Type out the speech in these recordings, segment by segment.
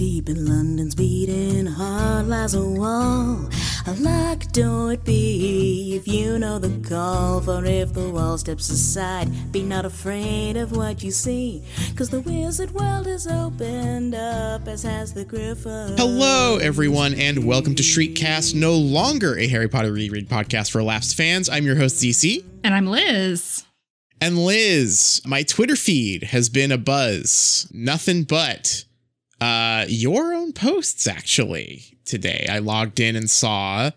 deep in London's beating heart lies a wall. A locked door it be if you know the call. For if the wall steps aside, be not afraid of what you see. Cause the wizard world is opened up, as has the griffin. Hello, everyone, and welcome to Shriekcast, no longer a Harry Potter reread podcast for Laughs fans. I'm your host, ZC. And I'm Liz. And Liz, my Twitter feed has been a buzz. Nothing but uh, your own posts, actually, today. I logged in and saw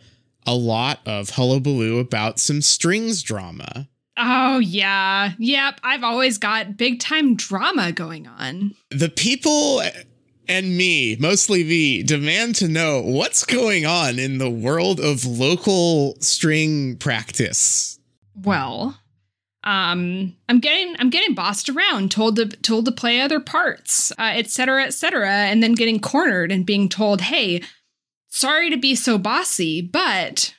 a lot of hullabaloo about some strings drama. Oh, yeah. Yep. I've always got big time drama going on. The people and me, mostly me, demand to know what's going on in the world of local string practice. Well, um, I'm getting I'm getting bossed around, told to told to play other parts, uh, et cetera, et cetera, and then getting cornered and being told, "Hey, sorry to be so bossy, but."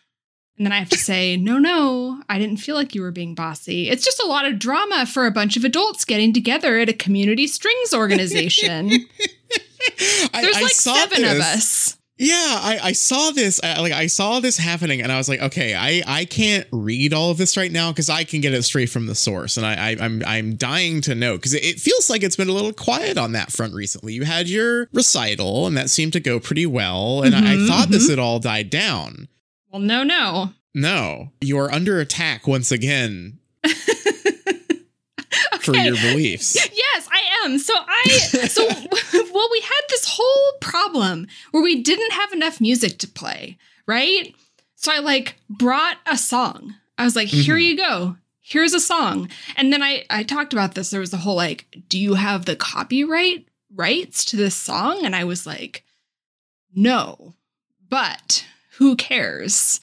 And then I have to say, no, no, I didn't feel like you were being bossy. It's just a lot of drama for a bunch of adults getting together at a community strings organization. There's I, like I saw seven this. of us. Yeah, I, I saw this. I, like I saw this happening, and I was like, okay, I I can't read all of this right now because I can get it straight from the source, and I, I I'm I'm dying to know because it, it feels like it's been a little quiet on that front recently. You had your recital, and that seemed to go pretty well, and I, I Mhm, thought this had all died down. Well, no, no. No, you are under attack once again for Okay. your beliefs. Yes, I am. So I so well we had this whole problem where we didn't have enough music to play, right? So I like brought a song. I was like, "Here Mhm. you go. Here's a song." And then I I talked about this. There was a whole like, "Do you have the copyright rights to this song?" And I was like, "No." But who cares?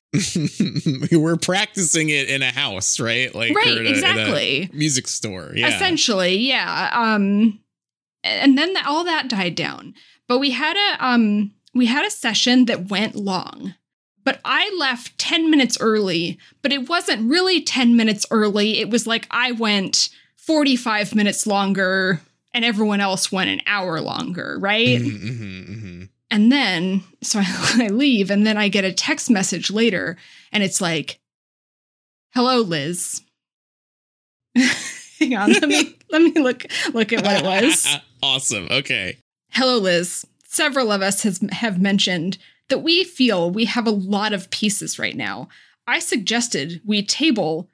we were practicing it in a house, right? Like right, a- exactly. music store. Yeah. essentially yeah um and then the, all that died down but we had a um we had a session that went long but i left 10 minutes early but it wasn't really 10 minutes early it was like i went 45 minutes longer and everyone else went an hour longer right Mhm, mhm, mhm. And then so I, I leave and then i get a text message later and it's like hello liz hang on let me let me look look at what it was awesome. Okay. hello liz several of us has, have mentioned that we feel we have a lot of pieces right now i suggested we table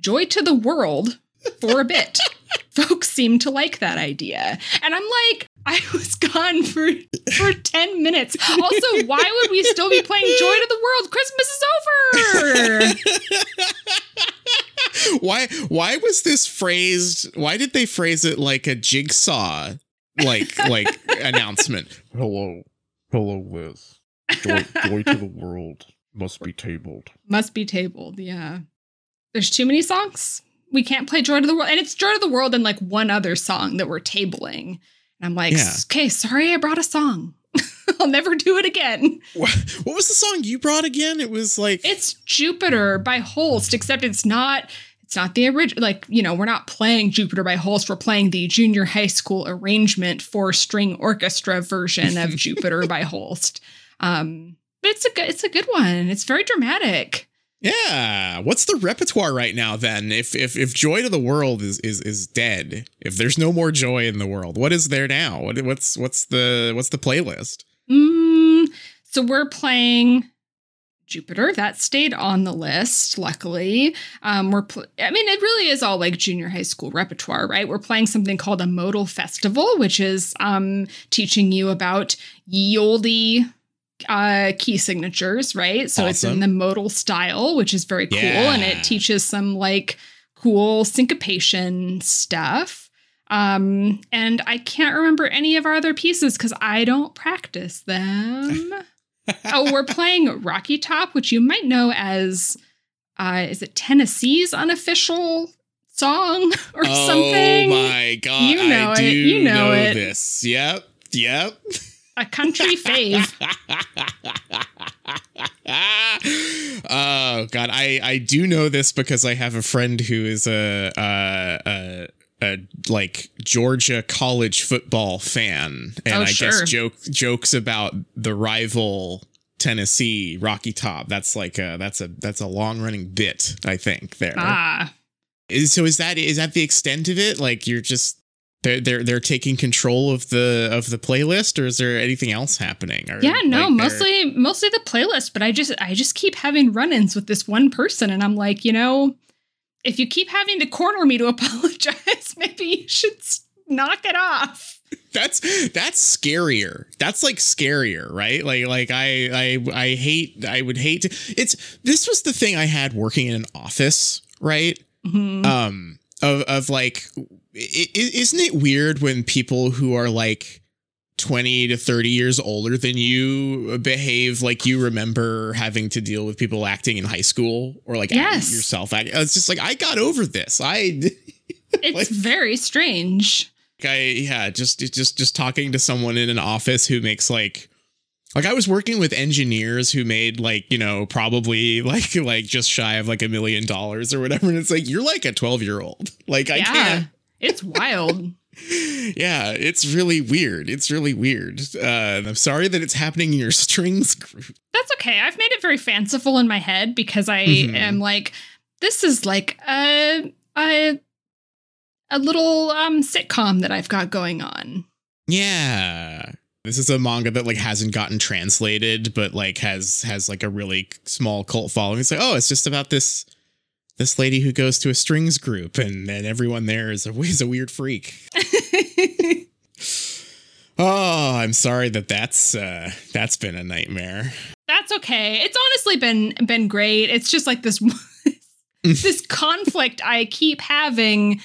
joy to the world for a bit folks seem to like that idea. And i'm like i was gone for for 10 minutes. Also why would we still be playing joy to the world? Christmas is over. Why why was this phrased why did they phrase it like a jigsaw like like announcement? Hello, hello, Liz. Joy, joy to the world must be tabled. must be tabled yeah. There's too many songs we can't play joy to the world. And it's joy to the world and like one other song that we're tabling. And i'm like Yeah. okay sorry i brought a song. I'll never do it again. What, what was the song you brought again? It was like it's jupiter by holst except it's not it's not the original like you know we're not playing jupiter by holst. We're playing the junior high school arrangement for string orchestra version of jupiter by holst. Um but it's a good it's a good one. It's very dramatic yeah what's the repertoire right now then if if if joy to the world is is is dead if there's no more joy in the world what is there now what what's what's the what's the playlist Mm, so we're playing Jupiter. That stayed on the list, luckily. Um, we're, pl- I mean, it really is all like junior high school repertoire, right? We're playing something called a modal festival, which is um, teaching you about ye olde uh, key signatures, right? So it's in the modal style, which is very cool, and it teaches some like cool syncopation stuff. Um, and I can't remember any of our other pieces because I don't practice them. oh, we're playing Rocky Top, which you might know as uh, is it Tennessee's unofficial song or oh something? Oh my god You know I it. do You know it. this yep yep A country fave. oh god, I I do know this because I have a friend who is a a, a a like Georgia college football fan, and Oh, I sure. guess joke jokes about the rival Tennessee Rocky Top. That's like a that's a that's a long running bit. I think there. Ah, Is, so is that is that the extent of it? Like you're just they're they're they're taking control of the of the playlist, or is there anything else happening? Or, yeah, no, like, mostly mostly the playlist, but I just I just keep having run-ins with this one person and I'm like, you know, if you keep having to corner me to apologize, maybe you should knock it off. that's that's scarier. That's like scarier, right? Like like I I I hate I would hate to. It's this was the thing I had working in an office, right? Mhm. um of of like isn't it weird when people who are like 20 to 30 years older than you behave like you remember having to deal with people acting in high school or like Yes. yourself act- it's just like i got over this i it's like- very strange. i yeah just just just talking to someone in an office who makes like like I was working with engineers who made like, you know, probably like like just shy of like a million dollars or whatever. And it's like, you're like a 12 year old. Like I yeah. can't It's wild. yeah, it's really weird. It's really weird. Uh, I'm sorry that it's happening in your strings group. That's okay. I've made it very fanciful in my head because I Mhm. am like, this is like a a a little um sitcom that I've got going on. Yeah. This is a manga that like hasn't gotten translated, but like has has like a really small cult following. It's like, oh, it's just about this this lady who goes to a strings group, and then everyone there is a is a weird freak. Oh, I'm sorry that that's uh, that's been a nightmare. That's okay. It's honestly been been great. It's just like this this conflict I keep having,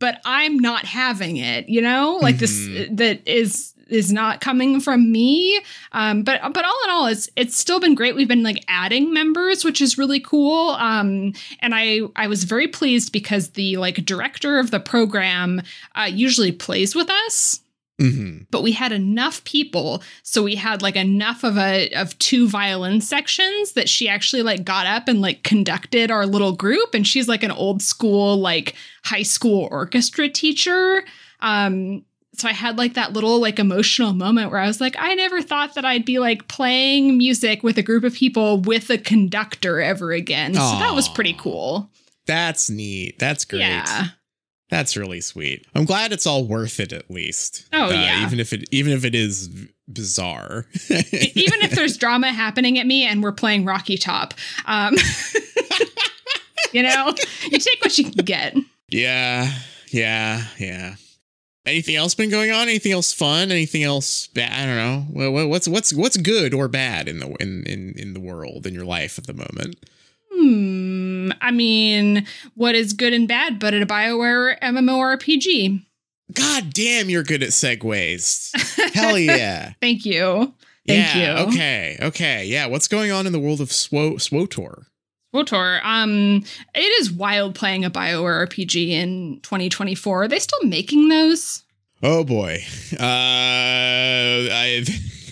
but I'm not having it, you know? Like this Mhm. that is is not coming from me. Um, but but all in all, it's it's still been great. We've been like adding members, which is really cool. Um, and I I was very pleased because the like director of the program uh, usually plays with us hmm but we had enough people so we had like enough of a of two violin sections that she actually like got up and like conducted our little group and she's like an old school like high school orchestra teacher um so i had like that little like emotional moment where i was like i never thought that i'd be like playing music with a group of people with a conductor ever again so that was pretty cool That's neat. That's great. yeah That's really sweet. I'm glad it's all worth it at least. Uh, Oh, yeah. Even if it even if it is bizarre. Even if there's drama happening at me and we're playing Rocky Top. Um, you know, you take what you can get. yeah, yeah, yeah. Anything else been going on? Anything else fun? Anything else bad? I don't know. What's what's what's good or bad in the in in in the world in your life at the moment? Hmm. I mean, what is good and bad, but at a BioWare MMORPG? God damn, you're good at segues. Hell yeah. Thank you. Thank yeah, you. Okay. Okay. Yeah. What's going on in the world of Swo SWOTOR? Wotor, um, it is wild playing a BioWare RPG in 2024. Are they still making those? Oh boy. Uh I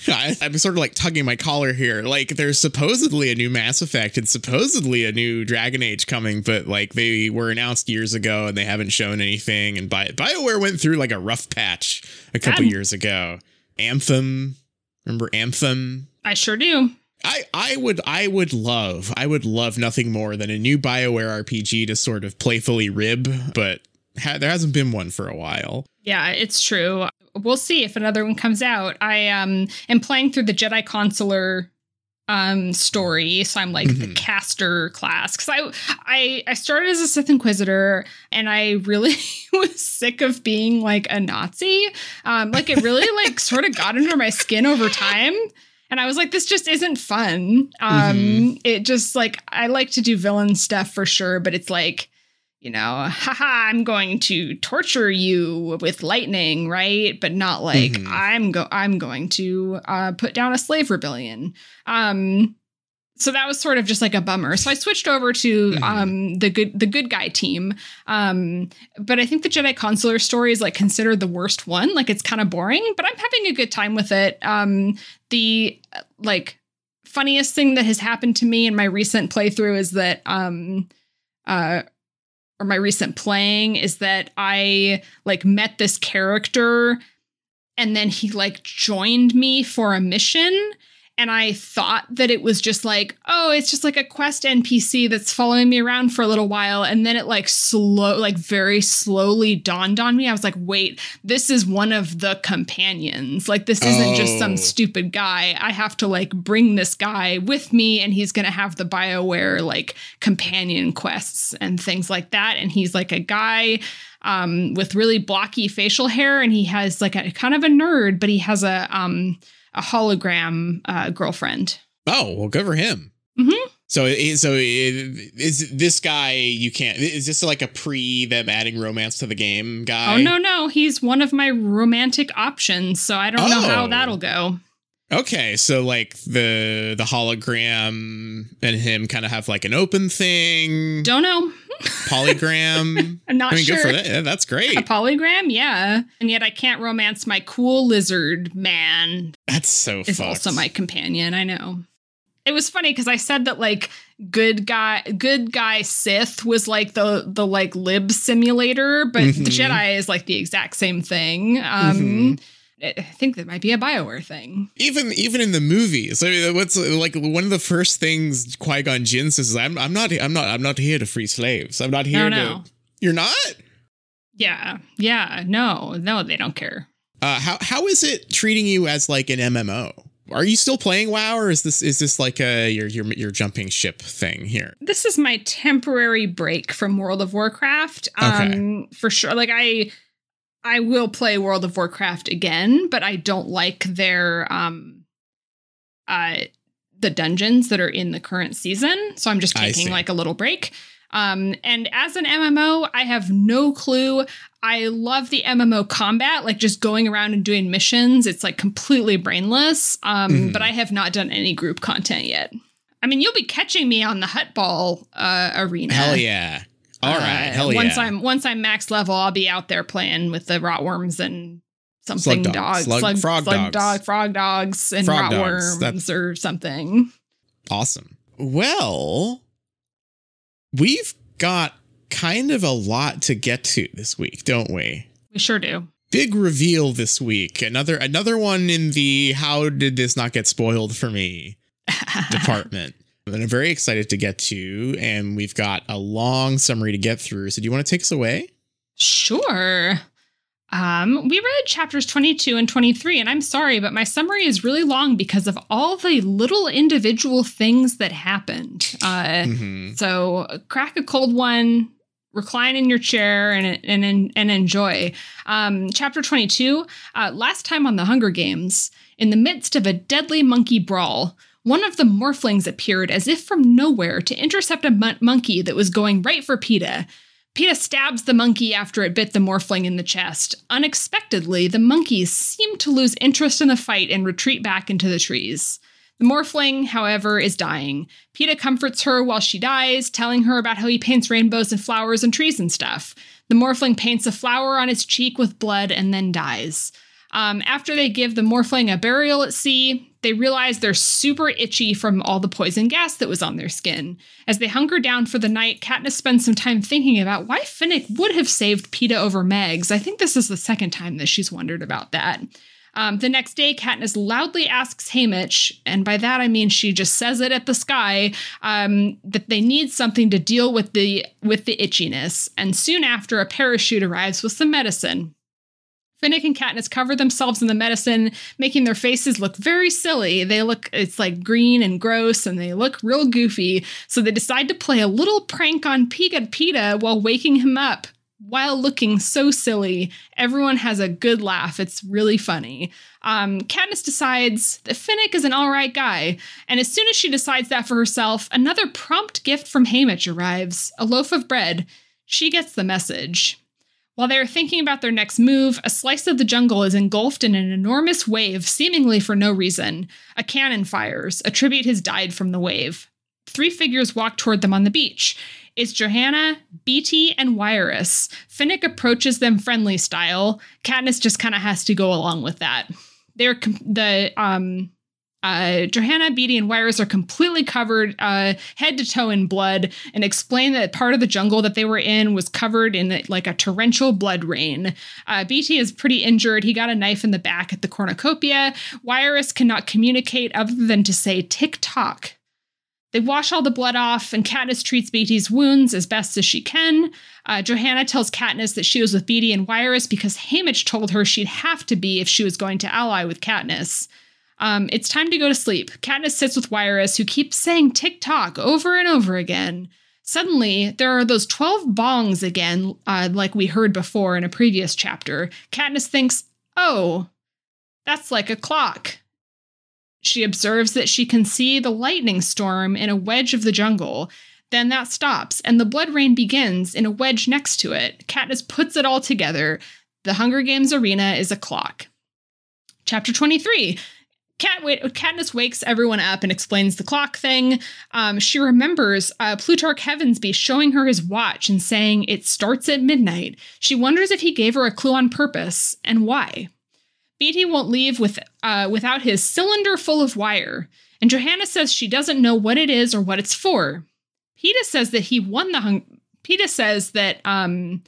I, I'm sort of like tugging my collar here. Like, there's supposedly a new Mass Effect and supposedly a new Dragon Age coming, but like they were announced years ago and they haven't shown anything. And Bi- BioWare went through like a rough patch a couple years ago. Anthem, remember Anthem? I sure do. I I would I would love I would love nothing more than a new BioWare RPG to sort of playfully rib, but ha- there hasn't been one for a while. Yeah, it's true. We'll see if another one comes out. I um am playing through the Jedi Consular um story, so I'm like the Mhm. caster class because I I I started as a Sith Inquisitor and I really was sick of being like a Nazi. Um, like it really like sort of got under my skin over time. And I was like, this just isn't fun. Um, Mhm. it just like I like to do villain stuff for sure, but it's like you know, haha, I'm going to torture you with lightning, right? But not like Mhm. I'm go I'm going to uh, put down a slave rebellion. Um, so that was sort of just like a bummer. So I switched over to Mhm. um the good the good guy team. Um, but I think the Jedi Consular story is like considered the worst one. Like it's kind of boring, but I'm having a good time with it. Um, the like funniest thing that has happened to me in my recent playthrough is that um uh or my recent playing is that I like met this character and then he like joined me for a mission and I thought that it was just like, oh, it's just like a quest NPC that's following me around for a little while. And then it like slow, like very slowly dawned on me. I was like, wait, this is one of the companions. Like, this isn't just Oh. some stupid guy. I have to like bring this guy with me, and he's going to have the BioWare like companion quests and things like that. And he's like a guy um, with really blocky facial hair, and he has like a kind of a nerd, but he has a, um, a hologram uh, girlfriend. Oh, well, good for him. Mhm. So, so is this guy? You can't. Is this like a pre them adding romance to the game guy? Oh no, no, he's one of my romantic options, so I don't know how Oh. that'll go. Okay, so like the the hologram and him kind of have like an open thing, Don't know. polygram. I'm not I mean, sure. good for that. Yeah, That's great. A polygram, yeah. And yet I can't romance my cool lizard man That's so is fucked. also my companion. I know. It was funny because I said that like good guy good guy Sith was like the the like lib simulator, but the Mhm. Jedi is like the exact same thing. Um Mhm. I think that might be a Bioware thing. even even in the movies. I mean, what's like one of the first things Qui Gon Jinn says is, "I'm I'm not I'm not I'm not here to free slaves. I'm not here No, to." no. You're not. Yeah, yeah, no, no, they don't care. Uh, how how is it treating you as like an MMO? Are you still playing WoW, or is this is this like a your your your jumping ship thing here? this is my temporary break from World of Warcraft. Um for sure. Like I I will play World of Warcraft again, but I don't like their um uh the dungeons that are in the current season. So I'm just taking like a little break. Um and as an MMO, I have no clue. I love the MMO combat, like just going around and doing missions. It's like completely brainless. Um, Mhm. but I have not done any group content yet. I mean, you'll be catching me on the Huttball uh, arena. Hell yeah! All right, Uh, hell yeah! Once I'm once I'm max level, I'll be out there playing with the rotworms and something Slug dogs, dogs. Slug- frog dogs. dog, frog dogs, and Frog rotworms That's- or something. Awesome. Well, we've got kind of a lot to get to this week, don't we? We sure do. Big reveal this week. Another another one in the how did this not get spoiled for me department. That I'm very excited to get to, and we've got a long summary to get through. So, do you want to take us away? Sure. Um, we read chapters 22 and 23, and I'm sorry, but my summary is really long because of all the little individual things that happened. Uh, hmm So crack a cold one, recline in your chair, and and and enjoy. Um, chapter twenty two. Uh, last time on the Hunger Games, in the midst of a deadly monkey brawl. One of the morphlings appeared as if from nowhere to intercept a mon- monkey that was going right for Peeta. Peeta stabs the monkey after it bit the morphling in the chest. Unexpectedly, the monkeys seem to lose interest in the fight and retreat back into the trees. The morphling, however, is dying. Peeta comforts her while she dies, telling her about how he paints rainbows and flowers and trees and stuff. The morphling paints a flower on his cheek with blood and then dies. Um, after they give the morphling a burial at sea, they realize they're super itchy from all the poison gas that was on their skin. As they hunker down for the night, Katniss spends some time thinking about why Finnick would have saved Peeta over Mags. I think this is the second time that she's wondered about that. Um, the next day, Katniss loudly asks Haymitch, and by that I mean she just says it at the sky, um, that they need something to deal with the with the itchiness. And soon after, a parachute arrives with some medicine. Finnick and Katniss cover themselves in the medicine, making their faces look very silly. They look, it's like green and gross, and they look real goofy. So they decide to play a little prank on Pika Peeta while waking him up. While looking so silly, everyone has a good laugh. It's really funny. Um, Katniss decides that Finnick is an all right guy, and as soon as she decides that for herself, another prompt gift from Haymitch arrives a loaf of bread. She gets the message. While they are thinking about their next move, a slice of the jungle is engulfed in an enormous wave, seemingly for no reason. A cannon fires. A tribute has died from the wave. Three figures walk toward them on the beach. It's Johanna, Beetee, and Wiress. Finnick approaches them friendly style. Katniss just kind of has to go along with that. They're com- the um Uh, Johanna, Beetee, and Wiress are completely covered uh, head to toe in blood and explain that part of the jungle that they were in was covered in like a torrential blood rain. Uh, Beetee is pretty injured. He got a knife in the back at the cornucopia. Wiress cannot communicate other than to say tick tock. They wash all the blood off, and Katniss treats Beetee's wounds as best as she can. Uh, Johanna tells Katniss that she was with Beetee and Wiress because Haymitch told her she'd have to be if she was going to ally with Katniss. Um, it's time to go to sleep. Katniss sits with Wiress, who keeps saying tick tock over and over again. Suddenly, there are those 12 bongs again, uh, like we heard before in a previous chapter. Katniss thinks, oh, that's like a clock. She observes that she can see the lightning storm in a wedge of the jungle. Then that stops, and the blood rain begins in a wedge next to it. Katniss puts it all together. The Hunger Games arena is a clock. Chapter 23 Cat Katniss wakes everyone up and explains the clock thing. Um, she remembers uh, Plutarch Heavensbee showing her his watch and saying it starts at midnight. She wonders if he gave her a clue on purpose and why. Beetee won't leave with uh, without his cylinder full of wire, and Johanna says she doesn't know what it is or what it's for. Peeta says that he won the hung. Peeta says that um,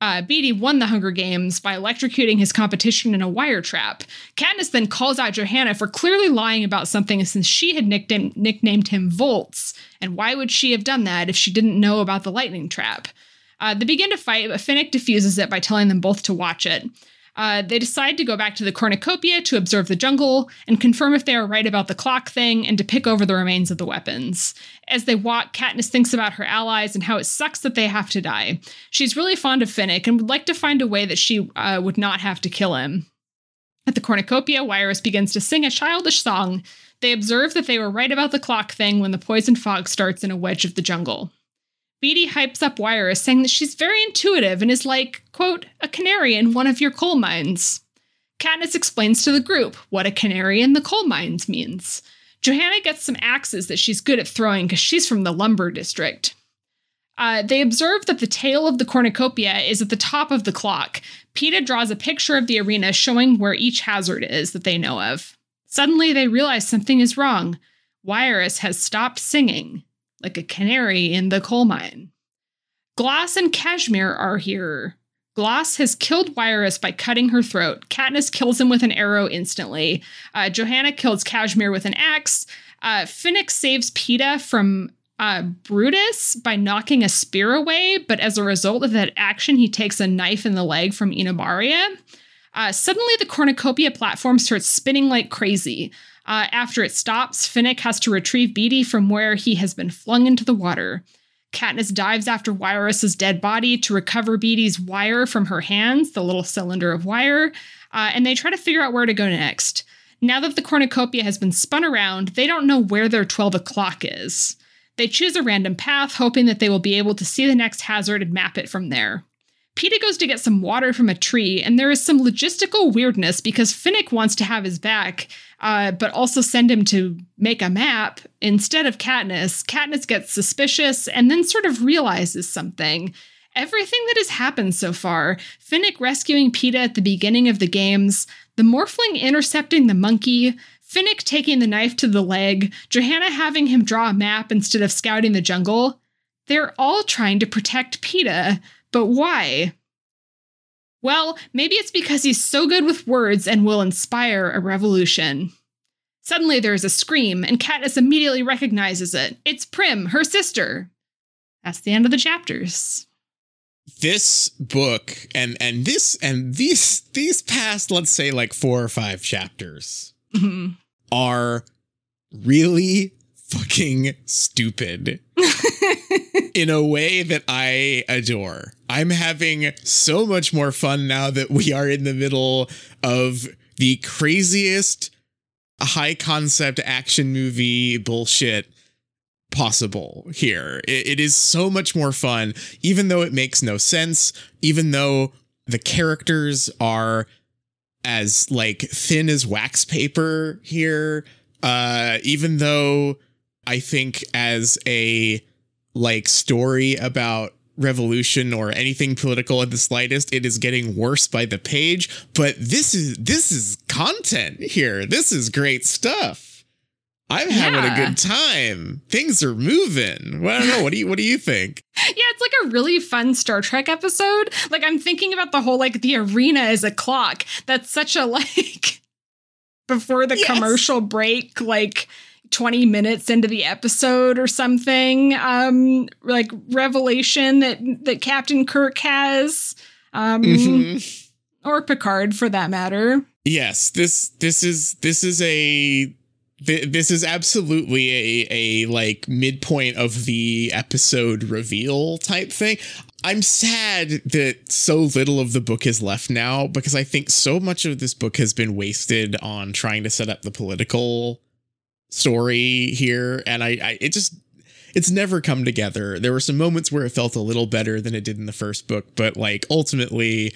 uh, Beetee won the Hunger Games by electrocuting his competition in a wire trap. Katniss then calls out Johanna for clearly lying about something since she had nicknamed, nicknamed him Volts. And why would she have done that if she didn't know about the lightning trap? Uh, they begin to fight, but Finnick defuses it by telling them both to watch it. Uh, they decide to go back to the cornucopia to observe the jungle and confirm if they are right about the clock thing and to pick over the remains of the weapons. As they walk, Katniss thinks about her allies and how it sucks that they have to die. She's really fond of Finnick and would like to find a way that she uh, would not have to kill him. At the cornucopia, Wiress begins to sing a childish song. They observe that they were right about the clock thing when the poison fog starts in a wedge of the jungle. Beetee hypes up Wiress, saying that she's very intuitive and is like, quote, a canary in one of your coal mines. Katniss explains to the group what a canary in the coal mines means. Johanna gets some axes that she's good at throwing because she's from the lumber district. Uh, they observe that the tail of the cornucopia is at the top of the clock. Peeta draws a picture of the arena showing where each hazard is that they know of. Suddenly, they realize something is wrong. Wiress has stopped singing like a canary in the coal mine. Gloss and Cashmere are here. Gloss has killed Wiress by cutting her throat. Katniss kills him with an arrow instantly. Uh, Johanna kills Cashmere with an axe. Uh, Finnick saves Peeta from uh, Brutus by knocking a spear away, but as a result of that action, he takes a knife in the leg from Enobaria. Uh, suddenly, the cornucopia platform starts spinning like crazy. Uh, after it stops, Finnick has to retrieve Beetee from where he has been flung into the water. Katniss dives after Wiress's dead body to recover Beetee's wire from her hands, the little cylinder of wire, uh, and they try to figure out where to go next. Now that the cornucopia has been spun around, they don't know where their 12 o'clock is. They choose a random path, hoping that they will be able to see the next hazard and map it from there. Peeta goes to get some water from a tree, and there is some logistical weirdness because Finnick wants to have his back, uh, but also send him to make a map instead of Katniss. Katniss gets suspicious and then sort of realizes something. Everything that has happened so far Finnick rescuing Peeta at the beginning of the games, the Morphling intercepting the monkey, Finnick taking the knife to the leg, Johanna having him draw a map instead of scouting the jungle. They're all trying to protect Peeta, but why? Well, maybe it's because he's so good with words and will inspire a revolution. Suddenly there is a scream, and Katniss immediately recognizes it. It's Prim, her sister. That's the end of the chapters. This book and and this and these these past, let's say like four or five chapters Mhm. are really fucking stupid in a way that I adore. I'm having so much more fun now that we are in the middle of the craziest high concept action movie bullshit possible here. It, it is so much more fun, even though it makes no sense, even though the characters are as like thin as wax paper here. Uh, even though I think as a like story about revolution or anything political at the slightest it is getting worse by the page but this is this is content here this is great stuff I'm having Yeah. a good time. Things are moving. Well, I don't know. What do you What do you think? Yeah, it's like a really fun Star Trek episode. Like I'm thinking about the whole like the arena as a clock. That's such a like before the Yes. commercial break, like 20 minutes into the episode or something. Um like revelation that that Captain Kirk has. Um Mhm. or Picard for that matter. Yes, this this is this is a th- this is absolutely a a like midpoint of the episode reveal type thing. I'm sad that so little of the book is left now because I think so much of this book has been wasted on trying to set up the political story here and I, I it just it's never come together. There were some moments where it felt a little better than it did in the first book, but like ultimately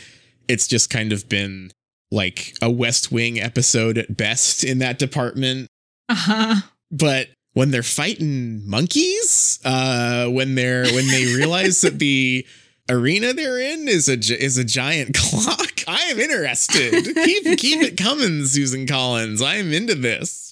it's just kind of been like a West Wing episode at best in that department. Uh-huh. But when they're fighting monkeys, uh, when they're when they realize that the arena they're in is a is a giant clock, I am interested. keep keep it coming, Susan Collins. I am into this.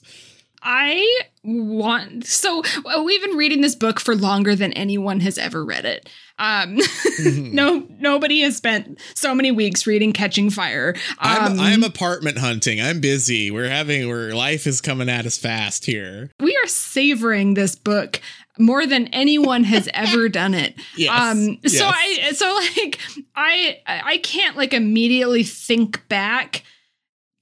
I want so uh, we've been reading this book for longer than anyone has ever read it. Um no nobody has spent so many weeks reading Catching Fire. I'm Um, I'm apartment hunting. I'm busy. We're having where life is coming at us fast here. we are savoring this book more than anyone has ever done it. Yes. Um so. I so like I I can't like immediately think back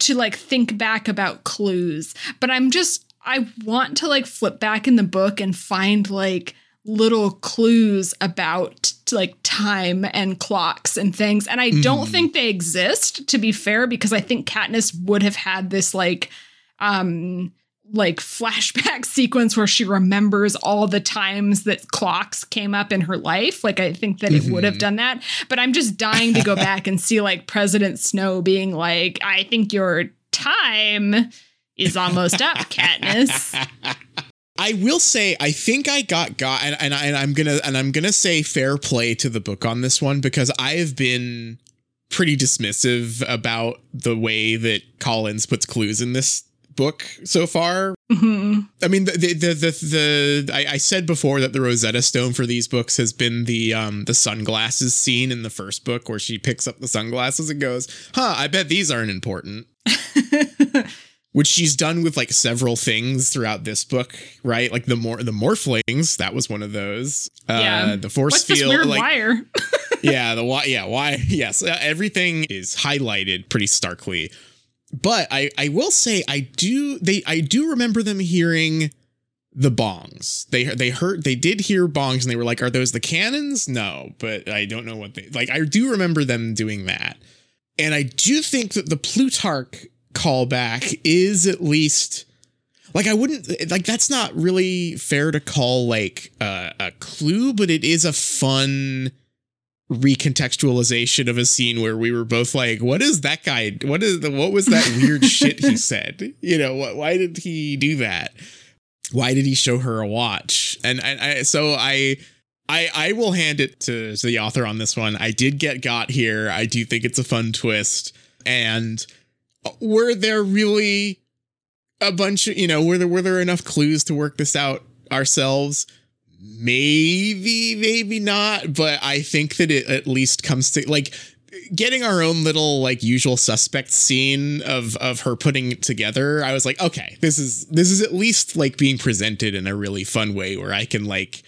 to like think back about clues, but I'm just I want to like flip back in the book and find like little clues about like time and clocks and things and I don't Mhm. think they exist to be fair because I think Katniss would have had this like um like flashback sequence where she remembers all the times that clocks came up in her life. Like I think that it would have Mhm. done that. But I'm just dying to go back and see like President Snow being like, I think your time is almost up, Katniss. I will say I think I got got and, and, I, and I'm gonna and I'm gonna say fair play to the book on this one because I have been pretty dismissive about the way that Collins puts clues in this book so far. Mhm. I mean the the the, the, the I, I said before that the Rosetta Stone for these books has been the um the sunglasses scene in the first book where she picks up the sunglasses and goes, "Huh, I bet these aren't important." which she's done with like several things throughout this book, right? Like the more the morphlings, that was one of those. Yeah. Uh, the force What's field, weird like wire? yeah, the why, yeah, why, yes, uh, everything is highlighted pretty starkly. But I I will say I do they I do remember them hearing the bongs. They they heard they did hear bongs and they were like, are those the cannons? No, but I don't know what they like. I do remember them doing that. And I do think that the Plutarch callback is at least like I wouldn't like that's not really fair to call like uh, a clue, but it is a fun recontextualization of a scene where we were both like, "What is that guy? What is the what was that weird shit he said? You know, what? Why did he do that? Why did he show her a watch?" And and I, so I. I, I will hand it to, to the author on this one. I did get got here. I do think it's a fun twist. And were there really a bunch of you know were there were there enough clues to work this out ourselves? Maybe maybe not but i think that it at least comes to like getting our own little like usual suspect scene of of her putting it together i was like okay this is this is at least like being presented in a really fun way where i can like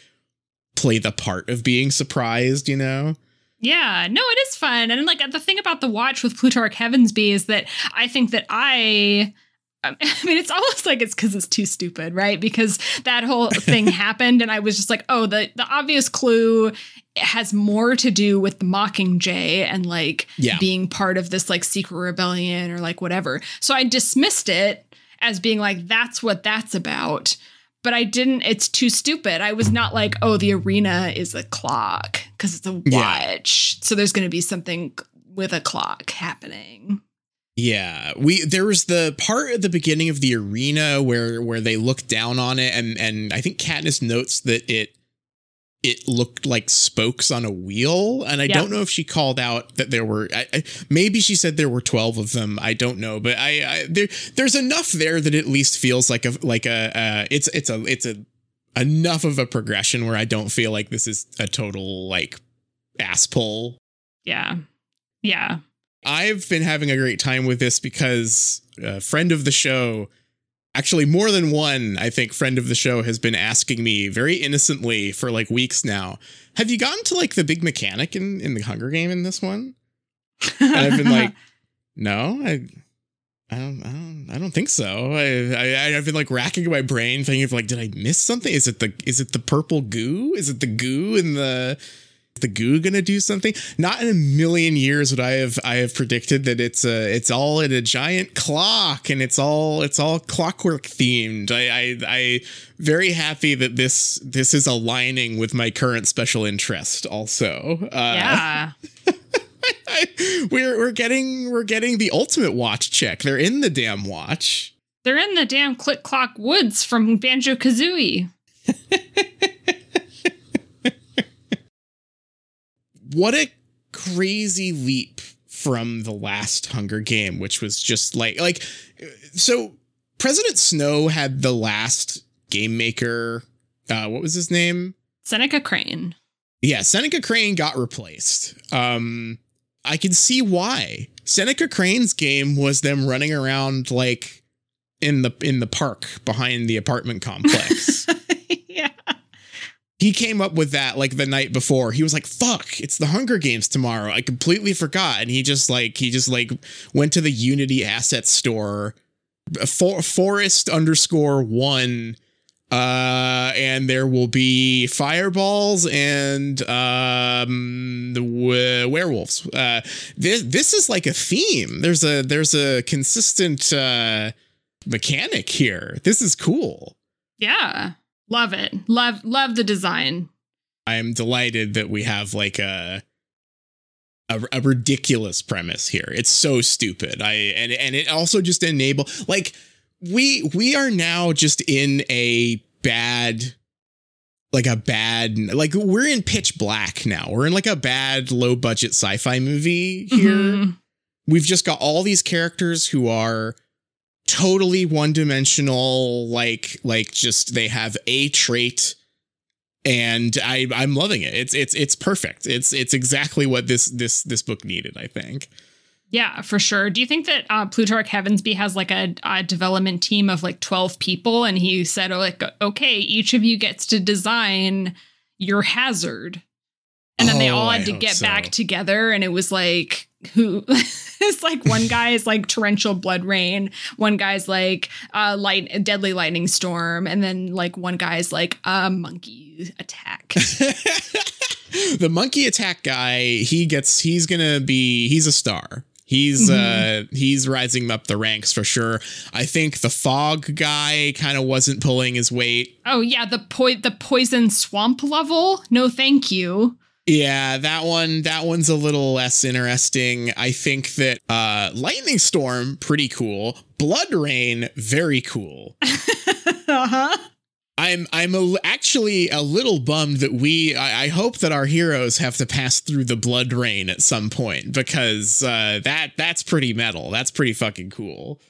play the part of being surprised you know Yeah, no, it is fun. And like the thing about the watch with Plutarch Heavensbee is that I think that I I mean, it's almost like it's because it's too stupid, right? Because that whole thing happened, and I was just like, oh, the the obvious clue has more to do with the Mockingjay and like Yeah. being part of this like secret rebellion or like whatever. So I dismissed it as being like, that's what that's about. But I didn't, it's too stupid. I was not like, oh, the arena is a clock because it's a Yeah. watch. So there's going to be something with a clock happening. Yeah, we there was the part at the beginning of the arena where where they look down on it, and and I think Katniss notes that it it looked like spokes on a wheel and i Yeah. don't know if she called out that there were I, I, maybe she said there were 12 of them i don't know but i, I there there's enough there that at least feels like a like a uh, it's it's a it's a enough of a progression where i don't feel like this is a total like ass pull Yeah. Yeah. I've been having a great time with this because a friend of the show, actually more than one, I think, friend of the show has been asking me very innocently for like weeks now. Have you gotten to like the big mechanic in, in the Hunger Game in this one? And I've been like, no, I, I don't, I don't, I don't think so. I, I, I've been like racking my brain, thinking of like, did I miss something? Is it the, is it the purple goo? Is it the goo in the, the goo gonna do something? Not in a million years would I have I have predicted that it's a it's all in a giant clock and it's all it's all clockwork themed. I I I very happy that this this is aligning with my current special interest. Also, uh, yeah. we're we're getting we're getting the ultimate watch check. They're in the damn watch. They're in the damn Click Clock Woods from Banjo Kazooie. what a crazy leap from the last Hunger Game, which was just like like so President Snow had the last game maker. Uh, what was his name? Seneca Crane. Yeah, Seneca Crane got replaced. Um, I can see why. Seneca Crane's game was them running around like in the in the park behind the apartment complex. he came up with that like the night before. He was like, "Fuck, it's the Hunger Games tomorrow." I completely forgot, and he just like he just like went to the Unity asset store, for, Forest underscore one, uh, and there will be fireballs and um the w- werewolves. Uh, this this is like a theme. There's a there's a consistent uh mechanic here. This is cool. Yeah. Love it. Love love the design. I'm delighted that we have like a, a a ridiculous premise here. It's so stupid. I and and it also just enable like we we are now just in a bad like a bad like we're in pitch black now. We're in like a bad low budget sci-fi movie here Mhm. we've just got all these characters who are totally one-dimensional like like just they have a trait and i i'm loving it it's it's it's perfect it's it's exactly what this this this book needed i think Yeah, for sure. Do you think that uh, Plutarch Heavensbee has like a, a development team of like 12 people and he said, oh, like, okay, each of you gets to design your hazard? And then they Oh, all I had to get so. back together and it was like, who? it's like one guy is like torrential blood rain, one guy's like uh, light, deadly lightning storm, and then like one guy's like a monkey attack. the monkey attack guy he gets he's gonna be he's a star he's uh he's rising up the ranks for sure i think the fog guy kind of wasn't pulling his weight oh yeah, the po- the poison swamp level. No, thank you. Yeah, that one that one's a little less interesting. I think that uh Lightning Storm pretty cool. Blood Rain very cool. uh huh. I'm I'm a, actually a little bummed that we I, I hope that our heroes have to pass through the Blood Rain at some point because uh that that's pretty metal. That's pretty fucking cool.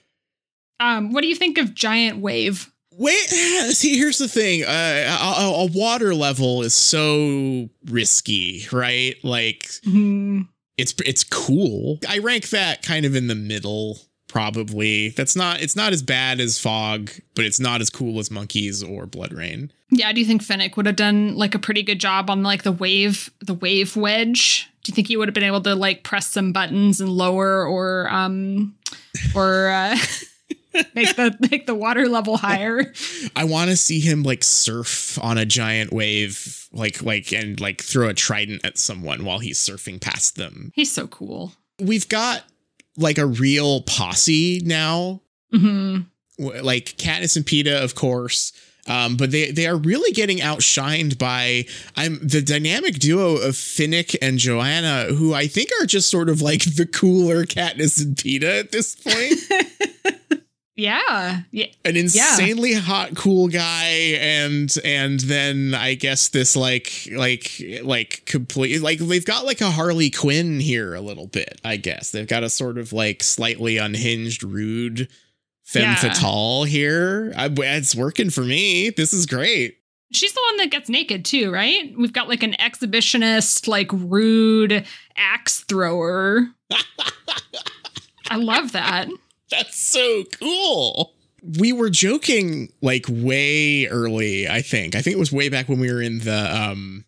Um, what do you think of Giant Wave? Wait, see, here's the thing. Uh, a, a- water level is so risky, right? Like Hmm. it's it's cool. I rank that kind of in the middle, probably. That's not it's not as bad as Fog, but it's not as cool as Monkeys or Blood Rain. Yeah, do you think Finnick would have done like a pretty good job on like the wave, the wave wedge? Do you think he would have been able to like press some buttons and lower or um or uh make the make the water level higher? I want to see him like surf on a giant wave, like like and like throw a trident at someone while he's surfing past them. He's so cool. We've got like a real posse now hmm like Katniss and Peeta, of course. Um, but they they are really getting outshined by I'm the dynamic duo of Finnick and Johanna, who I think are just sort of like the cooler Katniss and Peeta at this point. Yeah. Yeah. an insanely hot cool guy and and then i guess this like like like complete like they've got like a harley quinn here a little bit i guess they've got a sort of like slightly unhinged rude femme Yeah. fatale here I, it's working for me this is great She's the one that gets naked too, right? We've got like an exhibitionist, like rude axe thrower. I love that. That's so cool. We were joking like way early, I think. I think it was way back when we were in the um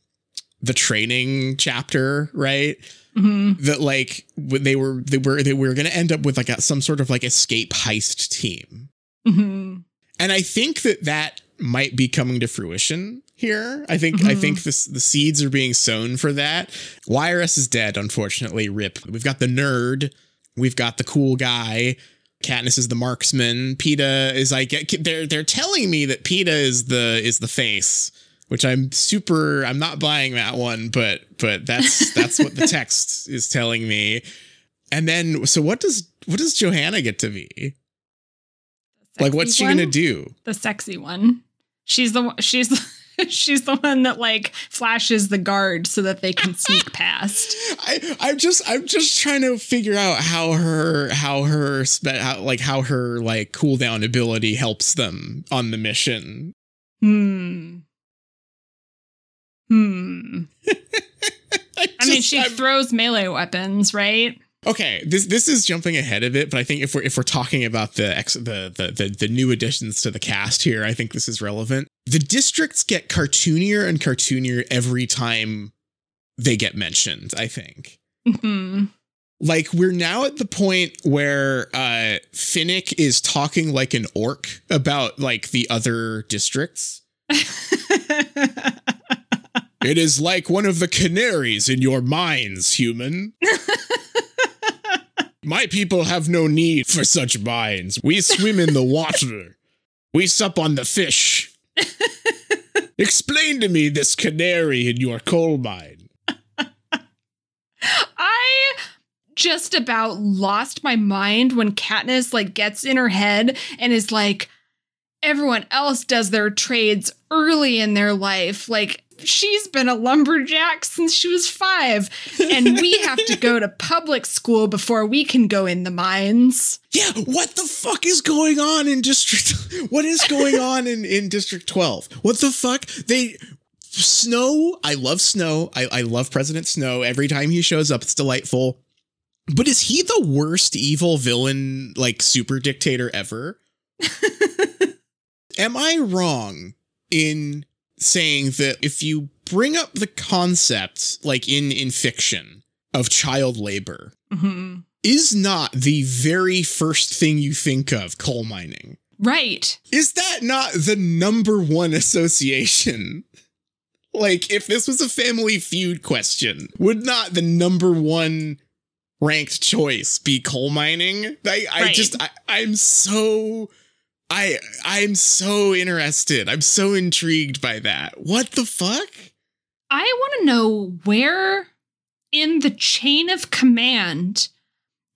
the training chapter, right? hmm That like when they were they were they were going to end up with like a, some sort of like escape heist team. hmm And I think that that might be coming to fruition here. I think I Mhm. think this the seeds are being sown for that. Wiress is dead, unfortunately. Rip. We've got the nerd. We've got the cool guy. Katniss is the marksman. Peeta is like they're they're telling me that Peeta is the is the face, which I'm super I'm not buying that one, but but that's that's what the text is telling me. And then so what does what does Johanna get to be? Like what's she Sexy gonna do? The sexy one. She's the one. She's she's the one that like flashes the guard so that they can sneak past. I, I'm just I'm just trying to figure out how her how her how, like how her like cooldown ability helps them on the mission. Hmm. Hmm. I mean, she I'm- throws melee weapons, right? Okay. This this is jumping ahead of it, but I think if we're if we're talking about the ex the, the the the new additions to the cast here, I think this is relevant. The districts get cartoonier and cartoonier every time they get mentioned. I think. Hmm. like we're now at the point where uh Finnick is talking like an orc about like the other districts. It is like one of the canaries in your mines, human. My people have no need for such mines. We swim in the water. We sup on the fish. Explain to me this canary in your coal mine. I just about lost my mind when Katniss like gets in her head and is like, everyone else does their trades early in their life. Like she's been a lumberjack since she was five, and we have to go to public school before we can go in the mines. Yeah, what the fuck is going on in District? What is going on in, in District 12? What the fuck? They. Snow, I love Snow. I, I love President Snow. Every time he shows up, it's delightful. But is he the worst evil villain, like super dictator ever? Am I wrong in saying that if you bring up the concept, like in, in fiction, of child labor, Mhm. is not the very first thing you think of coal mining. Right. Is that not the number one association? Like, if this was a family feud question, would not the number one ranked choice be coal mining? I, I Right. just, I, I'm so, I, I'm so interested. I'm so intrigued by that. What the fuck? I want to know where in the chain of command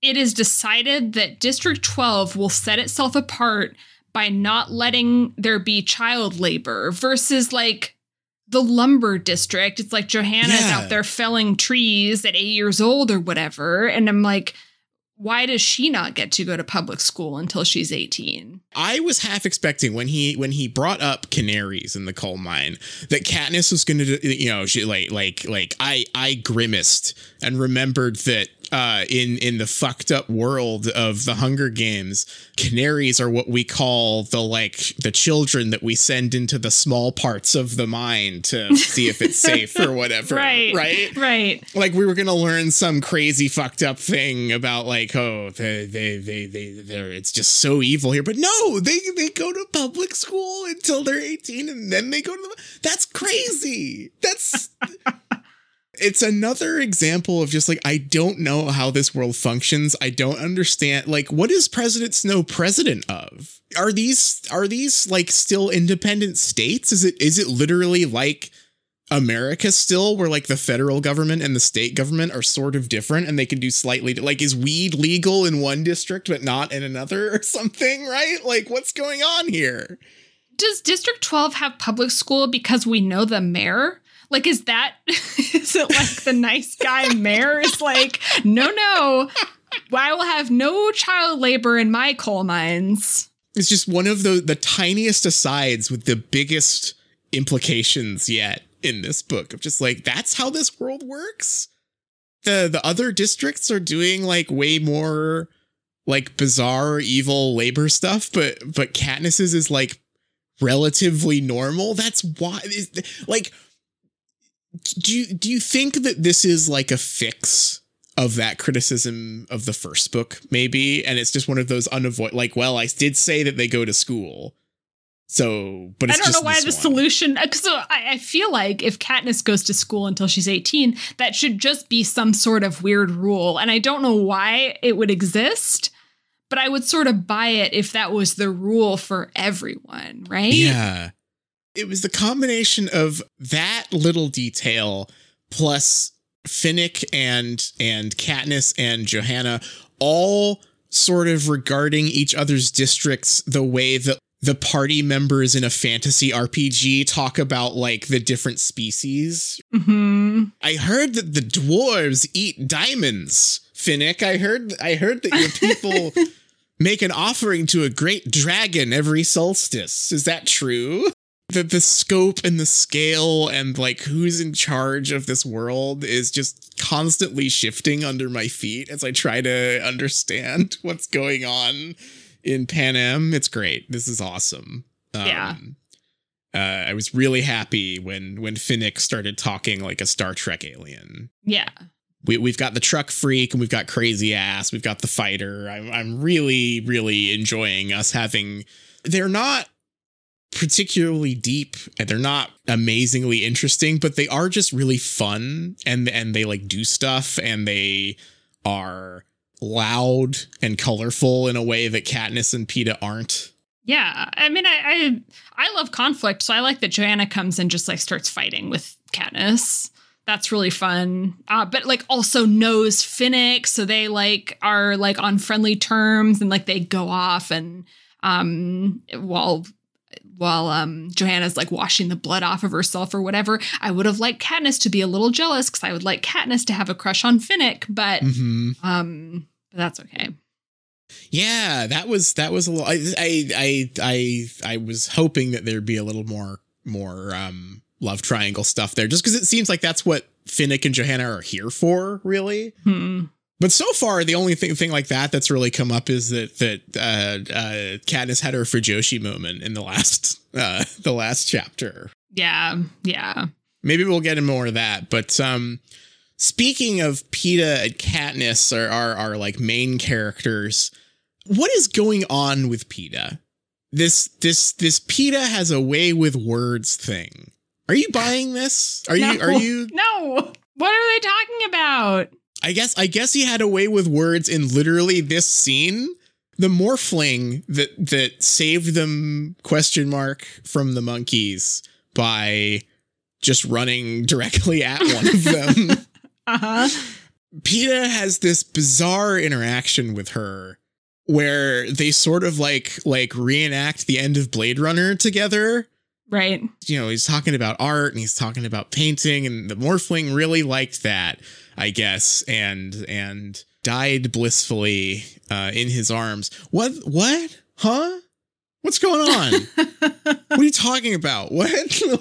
it is decided that District 12 will set itself apart by not letting there be child labor versus like the lumber district. It's like Johanna's Yeah. out there felling trees at eight years old or whatever. And I'm like, why does she not get to go to public school until she's 18? I was half expecting when he when he brought up canaries in the coal mine that Katniss was to you know she like like like I I grimaced and remembered that uh in in the fucked up world of the Hunger Games canaries are what we call the like the children that we send into the small parts of the mine to see if it's safe or whatever Right. right Right. like we were gonna learn some crazy fucked up thing about like oh they they they they they're it's just so evil here but no they they go to public school until they're 18 and then they go to the that's crazy that's it's another example of just like I don't know how this world functions. I don't understand like what is President Snow president of? Are these are these like still independent states? Is it is it literally like America still, where like the federal government and the state government are sort of different and they can do slightly like is weed legal in one district but not in another or something, right? Like what's going on here? Does District 12 have public school because we know the mayor? Like, is that, is it like the nice guy mayor is like, no, no, I will have no child labor in my coal mines. It's just one of the the tiniest asides with the biggest implications yet in this book of just like that's how this world works. The the other districts are doing like way more like bizarre evil labor stuff, but but Katniss's is like relatively normal. That's why like do you do you think that this is like a fix of that criticism of the first book maybe and it's just one of those unavoid like well I did say that they go to school. So, but I don't know why the one. solution, because uh, I, I feel like if Katniss goes to school until she's 18, that should just be some sort of weird rule. And I don't know why it would exist, but I would sort of buy it if that was the rule for everyone, right? Yeah. It was the combination of that little detail plus Finnick and and Katniss and Johanna all sort of regarding each other's districts the way that the party members in a fantasy RPG talk about like the different species. hmm I heard that the dwarves eat diamonds. Finnick, I heard I heard that your people make an offering to a great dragon every solstice. Is that true? That the scope and the scale and like who's in charge of this world is just constantly shifting under my feet as I try to understand what's going on in Panem. It's great. This is awesome. Yeah. Uh, I was really happy when when Finnick started talking like a Star Trek alien. Yeah. We, we've got the truck freak and we've got crazy ass. We've got the fighter. I'm I'm really really enjoying us having. They're not particularly deep and they're not amazingly interesting, but they are just really fun and and they like do stuff and they are loud and colorful in a way that Katniss and Peeta aren't. Yeah. I mean, I, I I love conflict, so I like that Johanna comes and just like starts fighting with Katniss. That's really fun. Uh, but like also knows Finnick, so they like are like on friendly terms and like they go off and um while while um Johanna's like washing the blood off of herself or whatever. I would have liked Katniss to be a little jealous because I would like Katniss to have a crush on Finnick, but Mm-hmm. um but that's okay. Yeah, that was that was a little. I I I I, I was hoping that there'd be a little more more um love triangle stuff there, just because it seems like that's what Finnick and Johanna are here for, really. Hmm. But so far, the only thing thing like that that's really come up is that that uh, uh, Katniss had her Fujoshi moment in the last uh, the last chapter. Yeah, yeah. Maybe we'll get into more of that. But um, speaking of Peeta and Katniss are, are are like main characters. What is going on with Peeta? This this this Peeta has a way with words thing. Are you buying this? Are you are you No. What are they talking about? I guess I guess he had a way with words in literally this scene. The morphling that that saved them question mark from the monkeys by just running directly at one of them. Uh-huh. Peeta has this bizarre interaction with her where they sort of like like reenact the end of Blade Runner together. Right. You know, he's talking about art and he's talking about painting and the Morphling really liked that, I guess, and and died blissfully uh, in his arms. What what? Huh? What's going on? what are you talking about? What?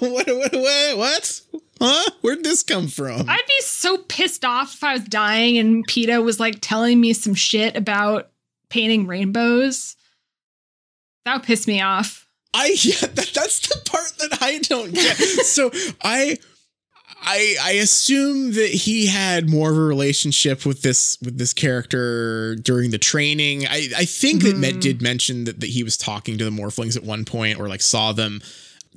what, what, what? What? Huh? Where'd this come from? I'd be so pissed off if I was dying and Peeta was like telling me some shit about painting rainbows. That would piss me off. I yeah, that, that's the part that I don't get. so I I I assume that he had more of a relationship with this with this character during the training. I I think that Met Mhm. did mention that, that he was talking to the Morphlings at one point or like saw them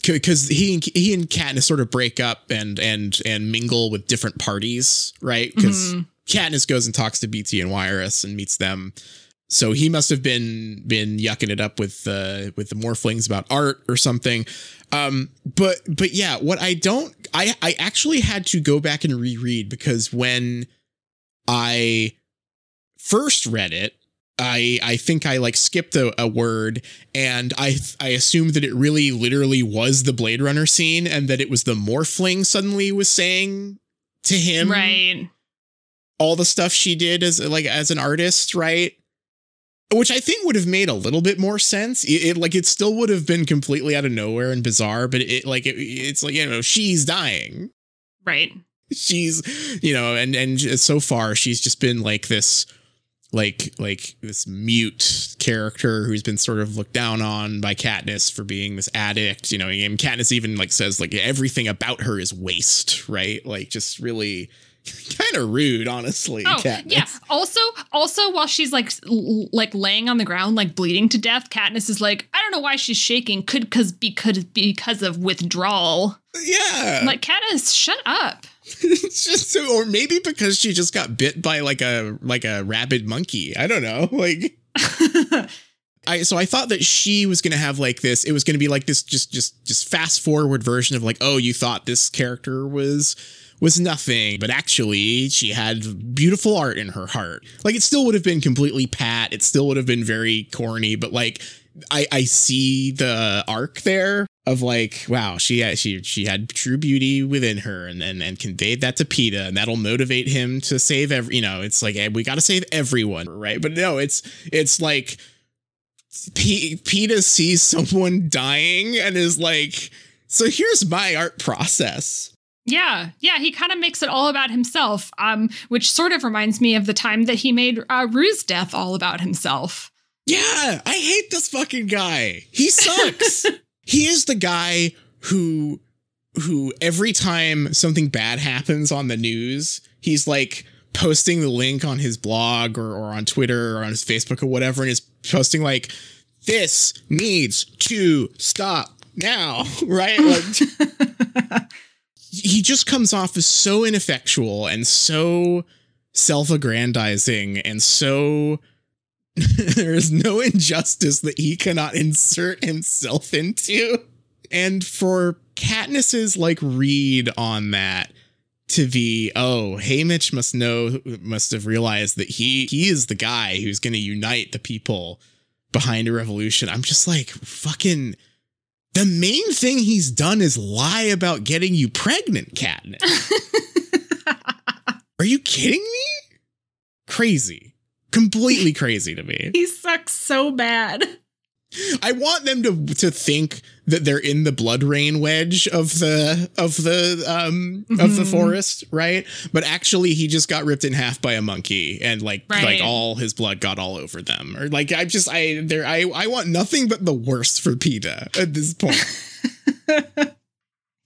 because he and he and Katniss sort of break up and and and mingle with different parties, right? Because Mhm. Katniss goes and talks to Beetee and Wiress and meets them. So he must have been been yucking it up with uh, with the morphlings about art or something. Um, but but yeah, what I don't I I actually had to go back and reread because when I first read it, I I think I like skipped a, a word and I I assumed that it really literally was the Blade Runner scene and that it was the morphling suddenly was saying to him Right. all the stuff she did as like as an artist, right? Which I think would have made a little bit more sense. It, it- like it still would have been completely out of nowhere and bizarre, but it like it, it's like you know she's dying. Right. She's you know and and so far she's just been like this like like this mute character who's been sort of looked down on by Katniss for being this addict, you know, and Katniss even like says like everything about her is waste, right? Like just really kind of rude, honestly. Oh, Katniss. yeah. Also, also while she's like l- like laying on the ground, like bleeding to death, Katniss is like, I don't know why she's shaking. Could because because because of withdrawal. Yeah. I'm like Katniss, shut up. it's just so or maybe because she just got bit by like a like a rabid monkey. I don't know. Like I so I thought that she was going to have like this it was going to be like this just just just fast forward version of like oh you thought this character was was nothing but actually she had beautiful art in her heart. Like it still would have been completely pat, it still would have been very corny but like I I see the arc there of like wow she had she she had true beauty within her and and, and conveyed that to Peeta and that'll motivate him to save every you know it's like eh, we got to save everyone right? But no it's it's like P- Peeta sees someone dying and is like so here's my art process Yeah, yeah, he kind of makes it all about himself, um, which sort of reminds me of the time that he made uh, Rue's death all about himself. Yeah, I hate this fucking guy. He sucks. he is the guy who who every time something bad happens on the news, he's like posting the link on his blog or, or on Twitter or on his Facebook or whatever, and is posting like, this needs to stop now, right? Like he just comes off as so ineffectual and so self-aggrandizing and so there is no injustice that he cannot insert himself into. And for Katniss's like read on that to be, oh, Haymitch must know must have realized that he he is the guy who's gonna unite the people behind a revolution. I'm just like fucking the main thing he's done is lie about getting you pregnant, Katniss. Are you kidding me? Crazy. Completely crazy to me. he sucks so bad. I want them to to think that they're in the blood rain wedge of the of the um of the Mhm. forest, right? But actually he just got ripped in half by a monkey and like Right. like all his blood got all over them. Or like I just I there I I want nothing but the worst for Peeta at this point.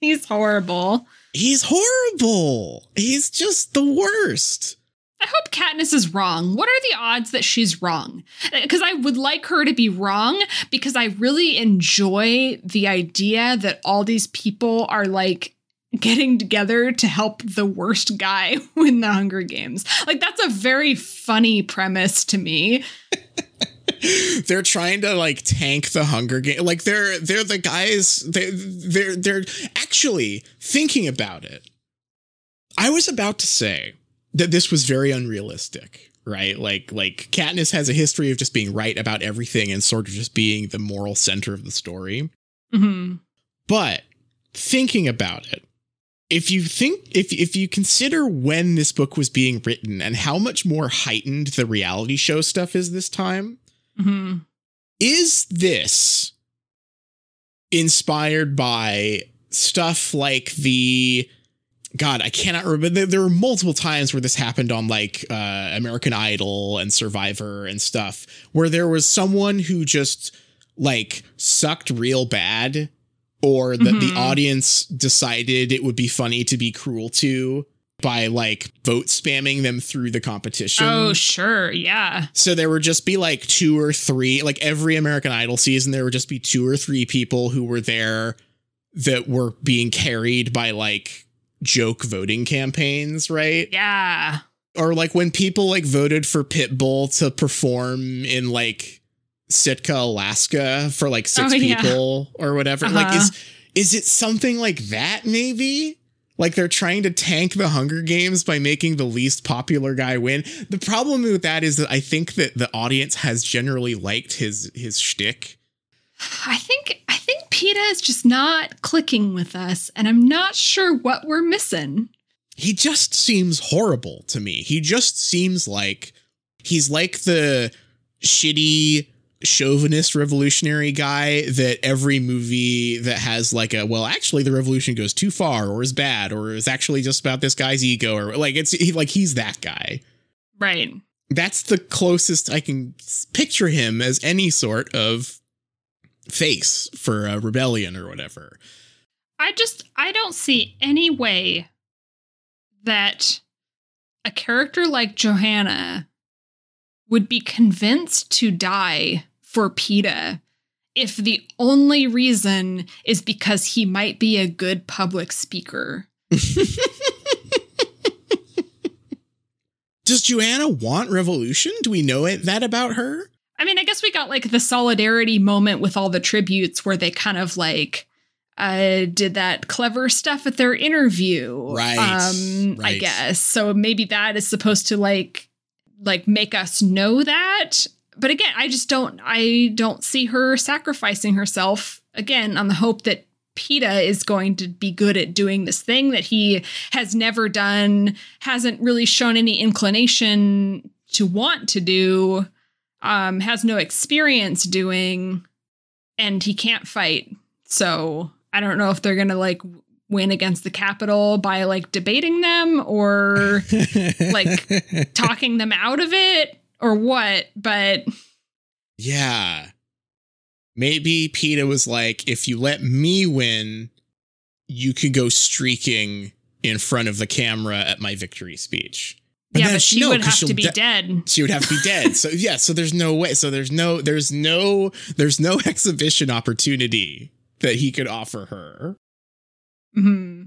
He's horrible. He's horrible. He's just the worst. I hope Katniss is wrong. What are the odds that she's wrong? Because I would like her to be wrong because I really enjoy the idea that all these people are like getting together to help the worst guy win the Hunger Games. Like, that's a very funny premise to me. they're trying to like tank the hunger game like they're they're the guys they they're they're actually thinking about it i was about to say that this was very unrealistic right? Like like katniss has a history of just being right about everything and sort of just being the moral center of the story. Hmm but thinking about it if you think if if you consider when this book was being written and how much more heightened the reality show stuff is this time hmm is this inspired by stuff like the god i cannot remember there, there were multiple times where this happened on like uh american idol and survivor and stuff where there was someone who just like sucked real bad or that the Mhm. audience decided it would be funny to be cruel to by like vote spamming them through the competition Oh, sure. Yeah. so there would just be like two or three, like every American Idol season, there would just be two or three people who were there that were being carried by like joke voting campaigns, right? Yeah. Or like when people like voted for Pitbull to perform in like Sitka, Alaska for like six Oh, yeah. people or whatever. Like Uh-huh. is is it something like that maybe? Like they're trying to tank the Hunger Games by making the least popular guy win. The problem with that is that I think that the audience has generally liked his his shtick. I think I think Peeta is just not clicking with us, and I'm not sure what we're missing. he just seems horrible to me. He just seems like he's like the shitty chauvinist revolutionary guy that every movie that has like a well actually the revolution goes too far or is bad or is actually just about this guy's ego or like it's he, like he's that guy. Right. That's the closest I can picture him as any sort of face for a rebellion or whatever. I just I don't see any way that a character like Johanna would be convinced to die for Peeta if the only reason is because he might be a good public speaker. Does Johanna want revolution? Do we know it, that about her? I mean, I guess we got like the solidarity moment with all the tributes where they kind of like uh did that clever stuff at their interview. Right, Um I guess. So maybe that is supposed to like like make us know that. But again, I just don't I don't see her sacrificing herself again on the hope that Peeta is going to be good at doing this thing that he has never done, hasn't really shown any inclination to want to do um, has no experience doing, and he can't fight. So I don't know if they're gonna like win against the capital by like debating them or Like, talking them out of it or what. But yeah. Maybe Peeta was like, if you let me win, you could go streaking in front of the camera at my victory speech. Yeah, but she no, would have to be de- dead. She would have to be dead. So yeah, so there's no way. So there's no there's no there's no exhibition opportunity that he could offer her. hmm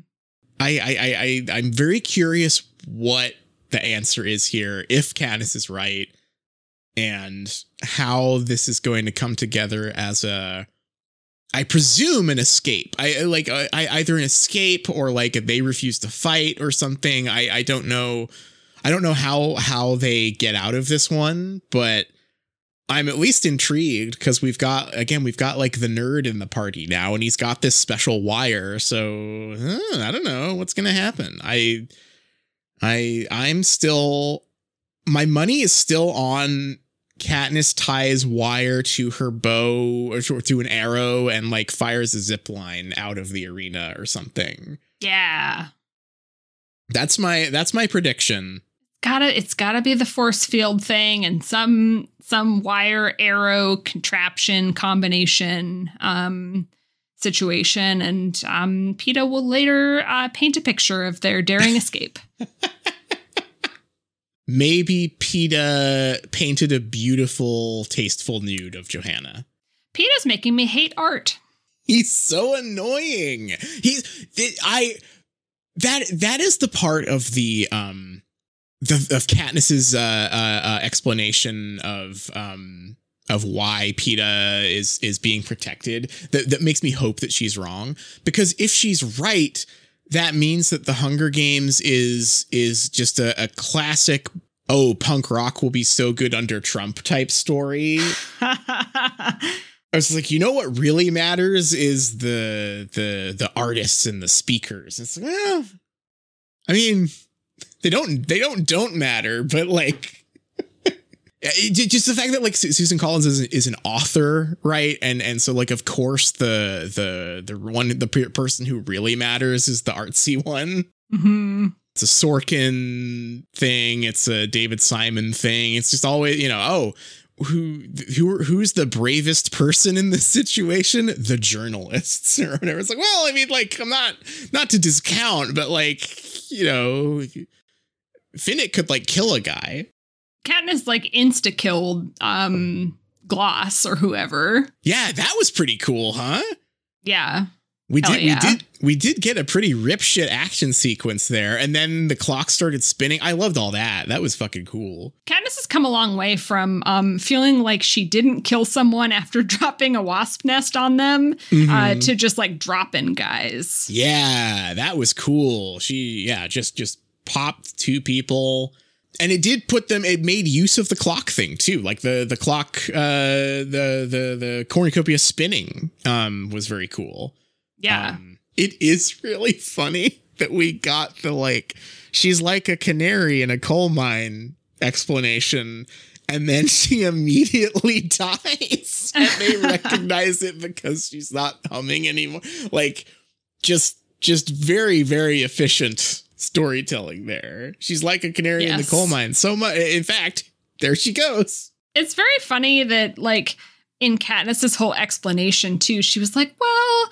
I I I, I I'm very curious what the answer is here, if Katniss is right, and how this is going to come together as a I presume an escape. I I- like I, I either an escape or like they refuse to fight or something. I I don't know. I don't know how how they get out of this one, but I'm at least intrigued because we've got again we've got like the nerd in the party now, and he's got this special wire. So huh, I don't know what's gonna happen. I I I'm still my money is still on Katniss ties wire to her bow or to to an arrow and like fires a zip line out of the arena or something. Yeah. That's my that's my prediction. Gotta it's gotta be the force field thing and some some wire arrow contraption combination um situation and um Peeta will later uh, paint a picture of their daring escape. Maybe Peeta painted a beautiful, tasteful nude of Johanna. Peeta's making me hate art. He's so annoying. He's th- I that that is the part of the um the of Katniss's uh, uh, uh explanation of um of why Peeta is is being protected that that makes me hope that she's wrong because if she's right that means that the Hunger Games is is just a, a classic oh punk rock will be so good under Trump type story I was like, you know what really matters is the the the artists and the speakers. It's like, well, I mean, they don't they don't don't matter, but like it- just the fact that like Suzanne Collins is is an author, right? And and so like of course the the the one the person who really matters is the artsy one. hmm It's a Sorkin thing. It's a David Simon thing. It's just always, you know, oh, who who who's the bravest person in this situation? The journalists or whatever. It's like, well, I mean, like, I'm not not to discount, but like, you know, Finnick could like kill a guy. Katniss like insta killed um Gloss or whoever. Yeah, that was pretty cool, huh? Yeah. We Hell did yeah. we did we did get a pretty rip shit action sequence there, and then the clock started spinning. I loved all that. That was fucking cool. Katniss has come a long way from um, feeling like she didn't kill someone after dropping a wasp nest on them uh, Mhm. to just like dropping guys. Yeah, that was cool. She yeah, just just popped two people. And it did put them it made use of the clock thing too. Like the the clock uh the the the cornucopia spinning um was very cool. Yeah. Um, it is really funny that we got the like she's like a canary in a coal mine explanation and then she immediately dies and they recognize it because she's not humming anymore like just just very very efficient storytelling there she's like a canary in the coal mine so much in fact there she goes it's very funny that like in Katniss's whole explanation too, she was like, "Well,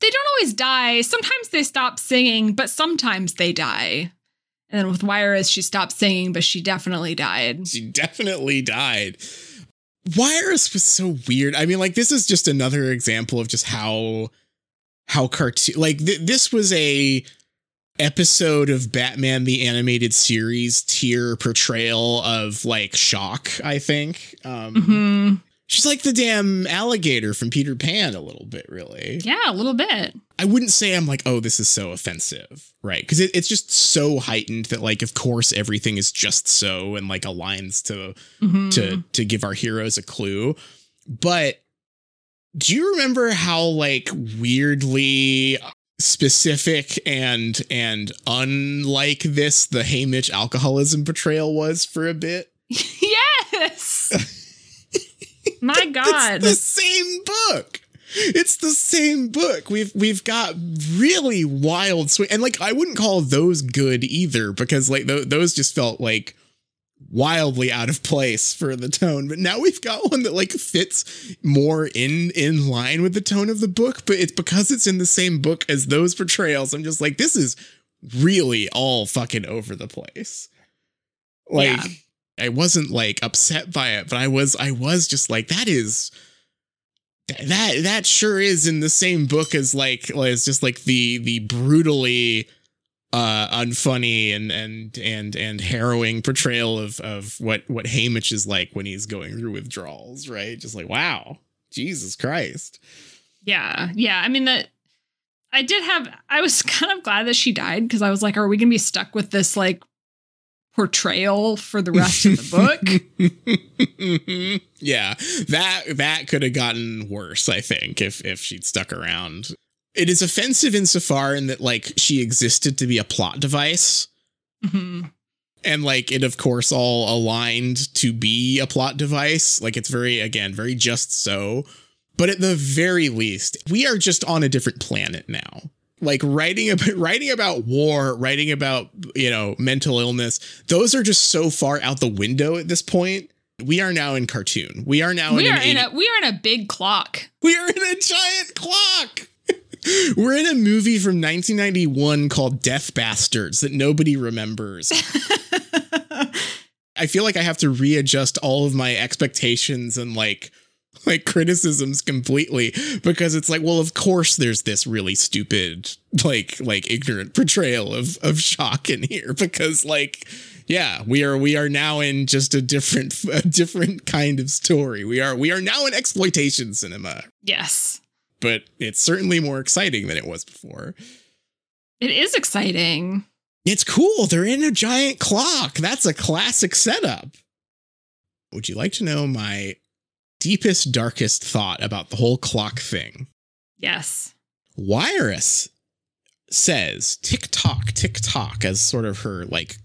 they don't always die. Sometimes they stop singing, but sometimes they die." And then with Wiress, she stopped singing, but she definitely died. She definitely died. Wiress was so weird. I mean, like this is just another example of just how how cartoon like th- this was a episode of Batman the animated series tier portrayal of like shock, I think. Um hmm she's like the damn alligator from Peter Pan a little bit, really. Yeah, a little bit. I wouldn't say I'm like, oh, this is so offensive, right? Because it, it's just so heightened that, like, of course, everything is just so and like aligns to Mhm. to to give our heroes a clue. But do you remember how like weirdly specific and and unlike this the Haymitch alcoholism portrayal was for a bit? yes. My God. It's the same book. It's the same book. We've we've got really wild swing, and like I wouldn't call those good either because like th- those just felt like wildly out of place for the tone. But now we've got one that like fits more in in line with the tone of the book. But it's because it's in the same book as those portrayals. I'm just like this is really all fucking over the place. Like Yeah. I wasn't like upset by it, but I was I was just like that is that that sure is in the same book as like as just like the the brutally uh unfunny and and and and harrowing portrayal of of what what Haymitch is like when he's going through withdrawals, right? Just like wow. Jesus Christ. Yeah, yeah. I mean that I did have I was kind of glad that she died because I was like, are we gonna be stuck with this like portrayal for the rest of the book? yeah, that that could have gotten worse, I think, if if she'd stuck around. It is offensive insofar in that like she existed to be a plot device. Mhm. and like it of course all aligned to be a plot device like it's very again very just so but at the very least we are just on a different planet now like writing about writing about war writing about you know mental illness those are just so far out the window at this point we are now in cartoon we are now We in are in 80 a we are in a big clock. we are in a giant clock. We're in a movie from 1991 called Death Bastards that nobody remembers. I feel like I have to readjust all of my expectations and like like criticisms completely because it's like well of course there's this really stupid like like ignorant portrayal of of shock in here because like yeah we are we are now in just a different a different kind of story we are we are now in exploitation cinema yes. But it's certainly more exciting than it was before. It is exciting. it's cool. They're in a giant clock. That's a classic setup. Would you like to know my deepest darkest thought about the whole clock thing? Yes. Wiress says tick tock tick tock as sort of her like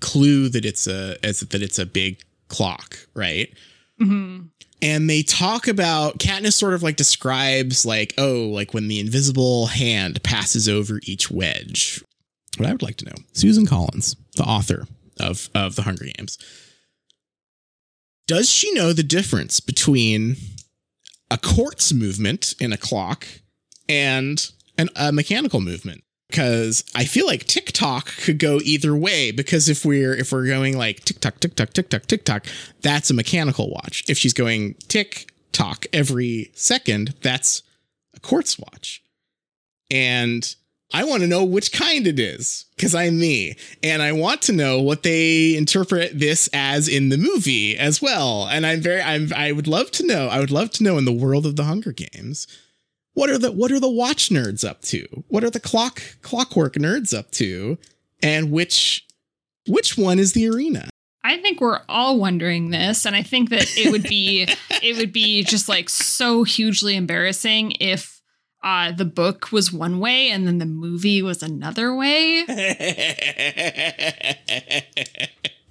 clue that it's a as that it's a big clock right? Hmm and they talk about Katniss sort of like describes like oh like when the invisible hand passes over each wedge. What I would like to know, Suzanne Collins, the author of of the Hunger Games, does she know the difference between a quartz movement in a clock and an, a mechanical movement? Because I feel like TikTok could go either way. Because if we're if we're going like tick tock tick tock, that's a mechanical watch. If she's going tick tock every second, that's a quartz watch. and I want to know which kind it is because I'm me, and I want to know what they interpret this as in the movie as well. And I'm very, I'm, I would love to know. I would love to know in the world of the Hunger Games, what are the what are the watch nerds up to? What are the clock clockwork nerds up to? And which which one is the arena? I think we're all wondering this, and I think that it would be it would be just like so hugely embarrassing if uh, the book was one way and then the movie was another way.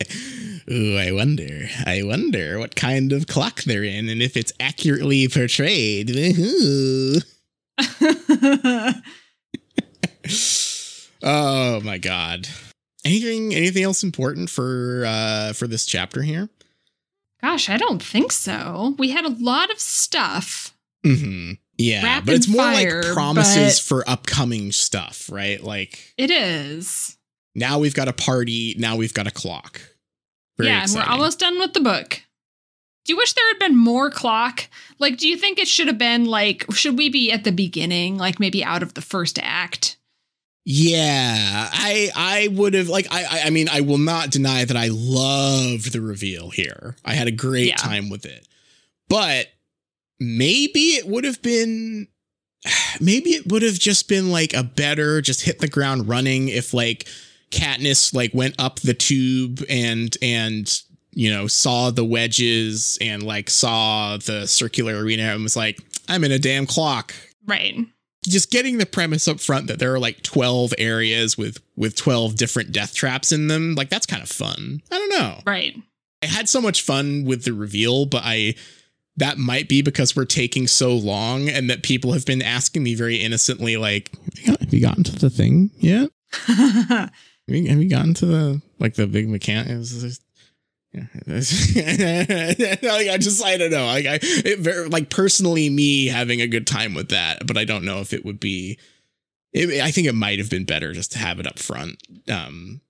Ooh, I wonder. I wonder what kind of clock they're in and if it's accurately portrayed. Oh my god. Anything anything else important for uh for this chapter here? Gosh, I don't think so. We had a lot of stuff. Mm-hmm. Yeah, Rapid but it's more fire, like promises for upcoming stuff, right? Like It is. Now we've got a party, now we've got a clock. Very yeah, and exciting. we're almost done with the book. Do you wish there had been more clock? Like, do you think it should have been like, should we be at the beginning, like maybe out of the first act? Yeah, I I would have like I I- I mean I will not deny that I loved the reveal here. I had a great Yeah. time with it. But maybe it would have been maybe it would have just been like a better just hit the ground running if like Katniss like went up the tube and and you know saw the wedges and like saw the circular arena and was like I'm in a damn clock Right. just getting the premise up front that there are like 12 areas with with 12 different death traps in them like that's kind of fun i don't know Right. i had so much fun with the reveal but i that might be because we're taking so long and that people have been asking me very innocently like have you gotten to the thing yet have you, have you gotten to the like the big mechanic yeah, like I just I don't know. Like I, it very, like personally, me having a good time with that, but I don't know if it would be. It, I think it might have been better just to have it up front, um,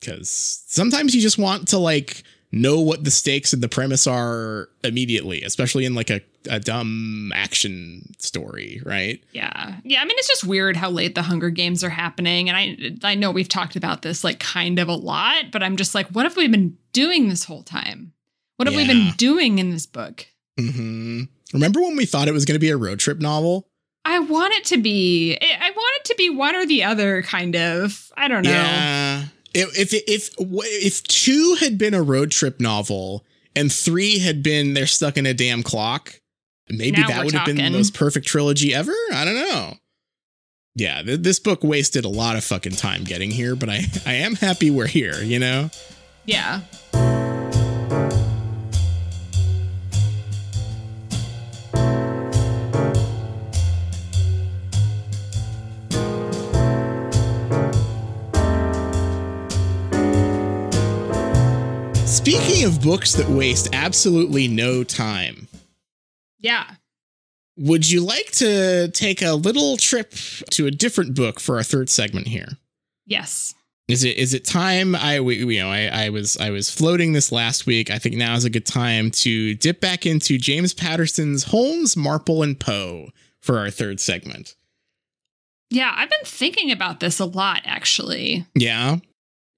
because sometimes you just want to like know what the stakes and the premise are immediately, especially in like a a dumb action story, right? Yeah. Yeah. I mean, it's just weird how late the Hunger Games are happening. And I I know we've talked about this like kind of a lot, but I'm just like, what have we been doing this whole time? What have we been doing in this book? Mm-hmm. Remember when we thought it was going to be a road trip novel? I want it to be I I want it to be one or the other kind of. I don't know. Yeah. If if if if two had been a road trip novel and three had been they're stuck in a damn clock, maybe Now that would have been the most perfect trilogy ever. I don't know. Yeah, th- this book wasted a lot of fucking time getting here, but I I am happy we're here. You know. Yeah. Speaking of books that waste absolutely no time, Yeah. would you like to take a little trip to a different book for our third segment here? Yes. Is it is it time? I we, you know I, I was I was floating this last week. I think now is a good time to dip back into James Patterson's Holmes, Marple, and Poe for our third segment. Yeah, I've been thinking about this a lot actually. Yeah,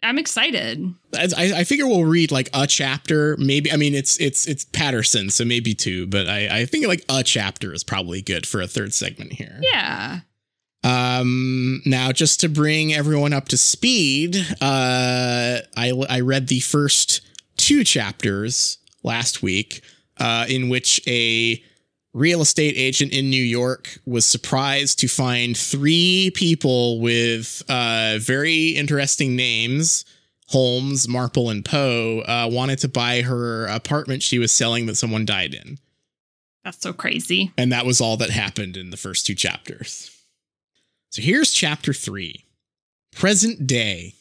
I'm excited. I, I figure we'll read like a chapter. Maybe I mean it's it's it's Patterson, so maybe two. But I I think like a chapter is probably good for a third segment here. Yeah. Um, now just to bring everyone up to speed, uh, I I read the first two chapters last week, uh, in which a real estate agent in New York was surprised to find three people with uh very interesting names. Holmes, Marple, and Poe uh, wanted to buy her apartment she was selling that someone died in. That's so crazy. And that was all that happened in the first two chapters. So here's chapter three Present Day.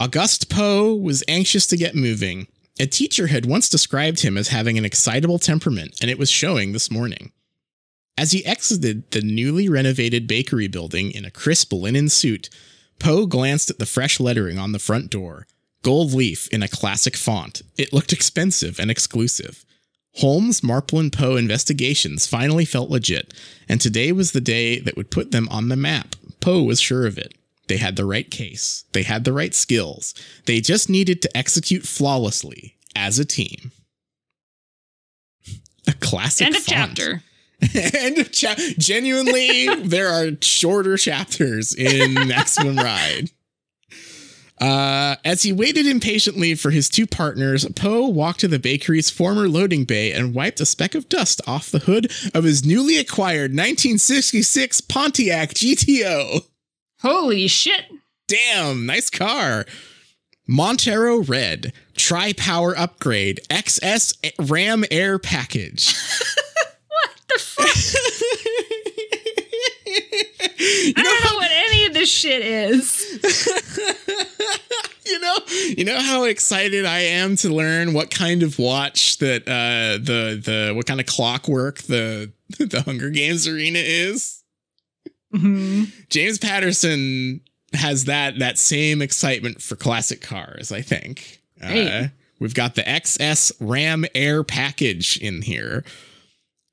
Auguste Poe was anxious to get moving. A teacher had once described him as having an excitable temperament, and it was showing this morning. As he exited the newly renovated bakery building in a crisp linen suit, Poe glanced at the fresh lettering on the front door gold leaf in a classic font. It looked expensive and exclusive. Holmes, Marple, and Poe investigations finally felt legit, and today was the day that would put them on the map. Poe was sure of it. They had the right case, they had the right skills. They just needed to execute flawlessly as a team. A classic End of font. chapter. End of chapter. Genuinely, there are shorter chapters in Maximum Ride. Uh, as he waited impatiently for his two partners, Poe walked to the bakery's former loading bay and wiped a speck of dust off the hood of his newly acquired 1966 Pontiac GTO. Holy shit. Damn, nice car. Montero Red, Tri Power Upgrade, XS Ram Air Package. What the fuck? I don't know what any of this shit is. you know, you know how excited I am to learn what kind of watch that uh the the what kind of clockwork the the Hunger Games arena is. Mhm. James Patterson has that that same excitement for classic cars, I think. Uh, we've got the XS Ram Air package in here.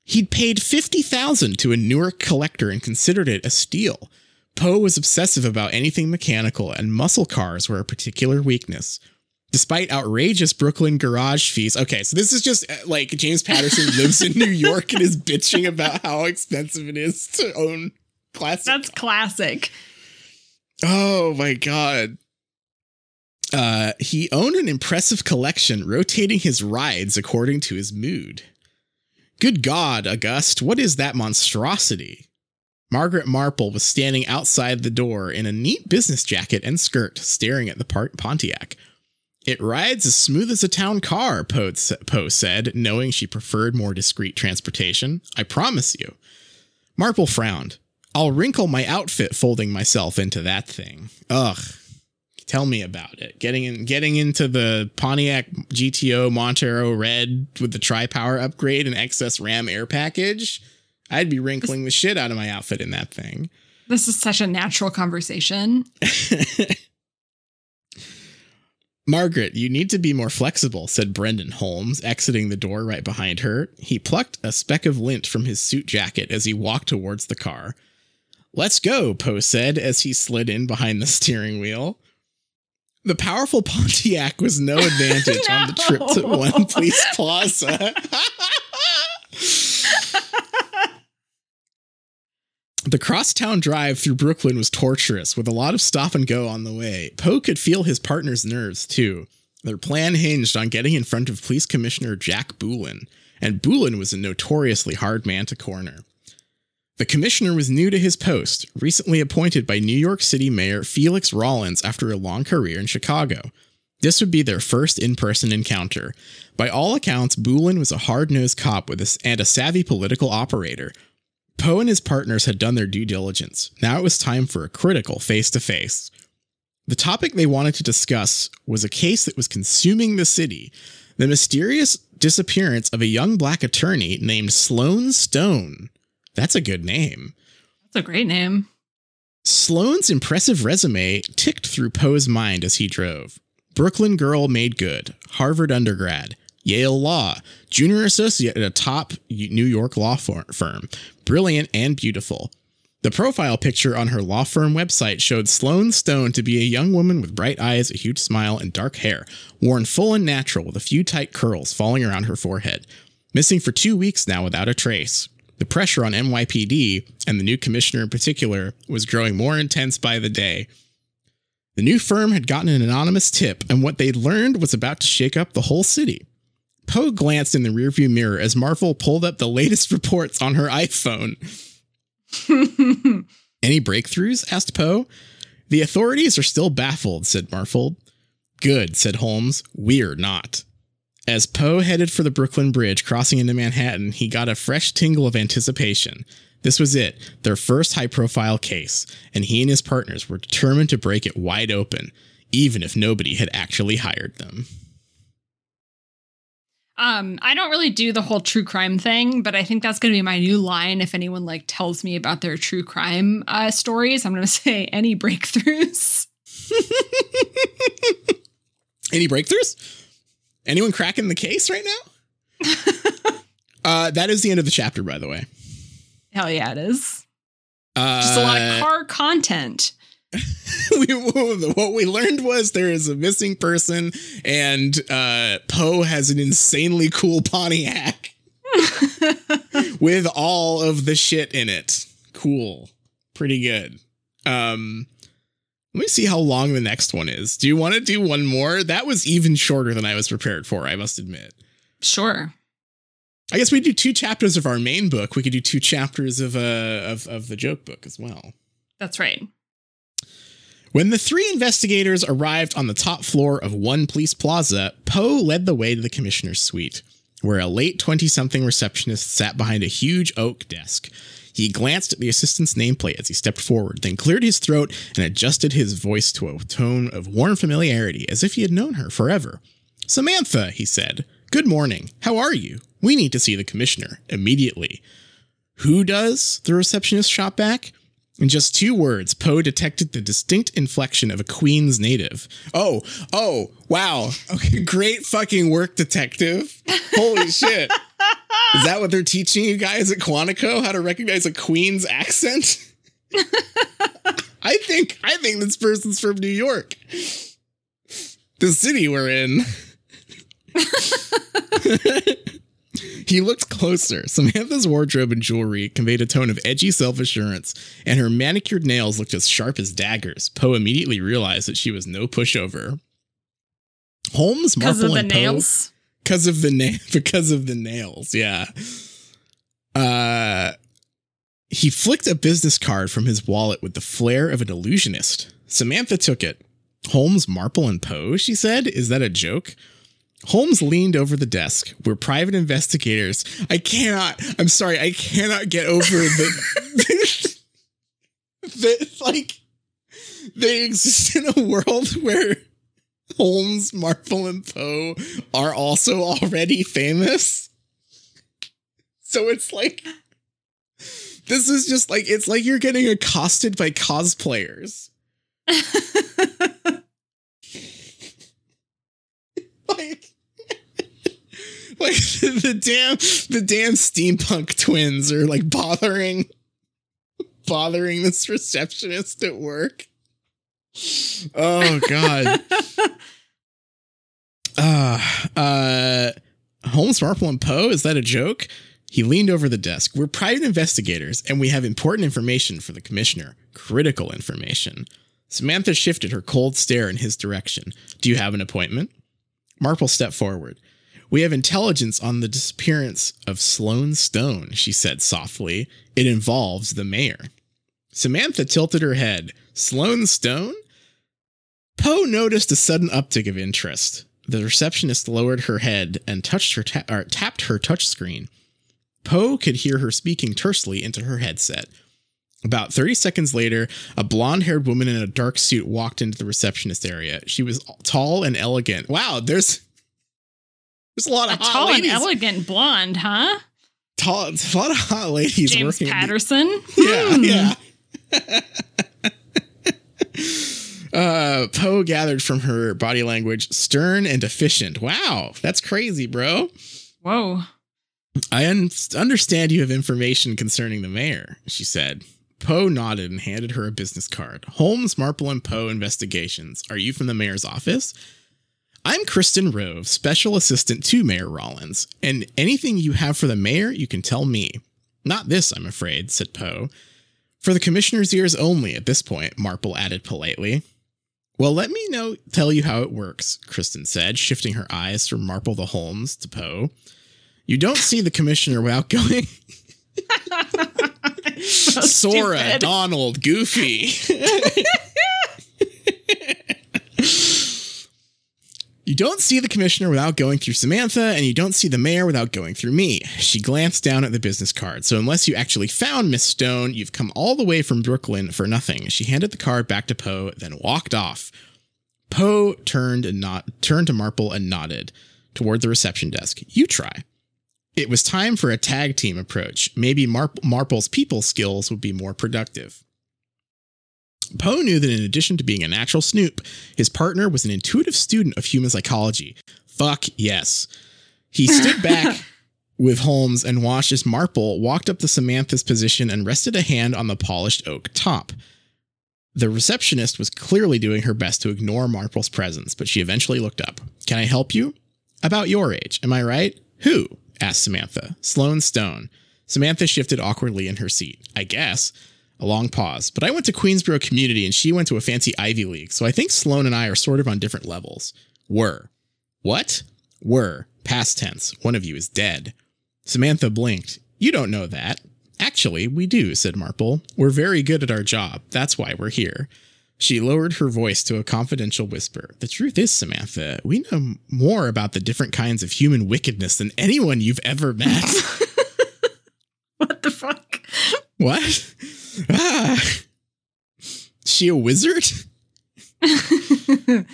He'd paid 50,000 to a Newark collector and considered it a steal. Poe was obsessive about anything mechanical, and muscle cars were a particular weakness. Despite outrageous Brooklyn garage fees. Okay, so this is just uh, like James Patterson lives in New York and is bitching about how expensive it is to own classic. That's classic. Oh my god. Uh, he owned an impressive collection, rotating his rides according to his mood. Good God, August, what is that monstrosity? Margaret Marple was standing outside the door in a neat business jacket and skirt, staring at the Pontiac. It rides as smooth as a town car, Poe Poe said, knowing she preferred more discreet transportation. I promise you. Marple frowned. I'll wrinkle my outfit folding myself into that thing. Ugh. Tell me about it. Getting in, getting into the Pontiac GTO Montero Red with the tri power upgrade and excess Ram air package. I'd be wrinkling the shit out of my outfit in that thing. This is such a natural conversation. Margaret, you need to be more flexible, said Brendan Holmes, exiting the door right behind her. He plucked a speck of lint from his suit jacket as he walked towards the car. Let's go, Poe said as he slid in behind the steering wheel. The powerful Pontiac was no advantage on the trip to One Police Plaza. The crosstown drive through Brooklyn was torturous, with a lot of stop and go on the way. Poe could feel his partner's nerves, too. Their plan hinged on getting in front of Police Commissioner Jack Boolin, and Boolin was a notoriously hard man to corner. The commissioner was new to his post, recently appointed by New York City Mayor Felix Rollins after a long career in Chicago. This would be their first in person encounter. By all accounts, Boolin was a hard nosed cop with a and a savvy political operator. Poe and his partners had done their due diligence. Now it was time for a critical face to face. The topic they wanted to discuss was a case that was consuming the city the mysterious disappearance of a young black attorney named Sloane Stone. That's a good name. That's a great name. Sloane's impressive resume ticked through Poe's mind as he drove. Brooklyn girl made good, Harvard undergrad, Yale Law, junior associate at a top New York law firm, brilliant and beautiful. The profile picture on her law firm website showed Sloane Stone to be a young woman with bright eyes, a huge smile, and dark hair, worn full and natural with a few tight curls falling around her forehead. Missing for two weeks now without a trace. The pressure on NYPD, and the new commissioner in particular, was growing more intense by the day. The new firm had gotten an anonymous tip, and what they'd learned was about to shake up the whole city. Poe glanced in the rearview mirror as Marple pulled up the latest reports on her iPhone. Any breakthroughs? asked Poe. The authorities are still baffled, said Marple. Good, said Holmes. We're not. As Poe headed for the Brooklyn Bridge, crossing into Manhattan, he got a fresh tingle of anticipation. This was it, their first high profile case, and he and his partners were determined to break it wide open, even if nobody had actually hired them. Um, I don't really do the whole true crime thing, but I think that's going to be my new line. If anyone like tells me about their true crime uh, stories, I'm going to say any breakthroughs. Any breakthroughs? Anyone cracking the case right now? Uh, that is the end of the chapter, by the way. Hell yeah, it is. Uh, Just a lot of car content. we, what we learned was there is a missing person, and uh, Poe has an insanely cool Pontiac with all of the shit in it. Cool, pretty good. Um, let me see how long the next one is. Do you want to do one more? That was even shorter than I was prepared for. I must admit. Sure. I guess we do two chapters of our main book. We could do two chapters of uh of of the joke book as well. That's right. When the three investigators arrived on the top floor of One Police Plaza, Poe led the way to the commissioner's suite, where a late 20 something receptionist sat behind a huge oak desk. He glanced at the assistant's nameplate as he stepped forward, then cleared his throat and adjusted his voice to a tone of warm familiarity, as if he had known her forever. Samantha, he said, good morning. How are you? We need to see the commissioner immediately. Who does? The receptionist shot back. In just two words, Poe detected the distinct inflection of a Queens native. Oh, oh, wow. Okay, great fucking work, detective. Holy shit. Is that what they're teaching you guys at Quantico? How to recognize a Queens accent? I think I think this person's from New York. The city we're in. He looked closer. Samantha's wardrobe and jewelry conveyed a tone of edgy self assurance, and her manicured nails looked as sharp as daggers. Poe immediately realized that she was no pushover. Holmes, Because Marple, of the and nails. Because of the na- because of the nails. Yeah. Uh, he flicked a business card from his wallet with the flair of an illusionist. Samantha took it. Holmes, Marple, and Poe, she said. Is that a joke? Holmes leaned over the desk. We're private investigators. I cannot, I'm sorry, I cannot get over the, that, like, they exist in a world where Holmes, Marple, and Poe are also already famous. So it's like, this is just like, it's like you're getting accosted by cosplayers. like like the, the damn the damn steampunk twins are like bothering bothering this receptionist at work oh god uh uh holmes marple and poe is that a joke he leaned over the desk we're private investigators and we have important information for the commissioner critical information samantha shifted her cold stare in his direction do you have an appointment Marple stepped forward. We have intelligence on the disappearance of Sloane Stone, she said softly. It involves the mayor. Samantha tilted her head. Sloane Stone? Poe noticed a sudden uptick of interest. The receptionist lowered her head and touched her ta- or tapped her touchscreen. Poe could hear her speaking tersely into her headset. About 30 seconds later, a blonde haired woman in a dark suit walked into the receptionist area. She was tall and elegant. Wow, there's there's a lot A of hot tall and elegant blonde, huh? tall, a lot of hot ladies James. Patterson. Yeah, Hmm. yeah. uh, Poe gathered from her body language stern and efficient. Wow, that's crazy, bro. Whoa. I un- understand you have information concerning the mayor, she said. Poe nodded and handed her a business card. Holmes, Marple, and Poe Investigations. Are you from the mayor's office? I'm Kristen Rove, special assistant to Mayor Rollins, and anything you have for the mayor, you can tell me. Not this, I'm afraid, said Poe. For the commissioner's ears only at this point, Marple added politely. Well, let me know tell you how it works, Kristen said, shifting her eyes from Marple the Holmes to Poe. You don't see the commissioner without going So Sora, stupid. Donald, Goofy. you don't see the commissioner without going through Samantha, and you don't see the mayor without going through me. She glanced down at the business card. So, unless you actually found Miss Stone, you've come all the way from Brooklyn for nothing. She handed the card back to Poe, then walked off. Poe turned and not turned to Marple and nodded toward the reception desk. You try. It was time for a tag team approach. Maybe Mar- Marple's people skills would be more productive. Poe knew that in addition to being a natural snoop, his partner was an intuitive student of human psychology. Fuck yes. He stood back with Holmes and watched as Marple walked up to Samantha's position and rested a hand on the polished oak top. The receptionist was clearly doing her best to ignore Marple's presence, but she eventually looked up. Can I help you? About your age, am I right? Who? asked Samantha. Sloane Stone. Samantha shifted awkwardly in her seat. I guess. A long pause. But I went to Queensborough Community and she went to a fancy Ivy League, so I think Sloane and I are sort of on different levels. Were. What? Were. Past tense. One of you is dead. Samantha blinked. You don't know that. Actually, we do, said Marple. We're very good at our job. That's why we're here. She lowered her voice to a confidential whisper. The truth is, Samantha, we know more about the different kinds of human wickedness than anyone you've ever met. What the fuck? what? Ah. She a wizard?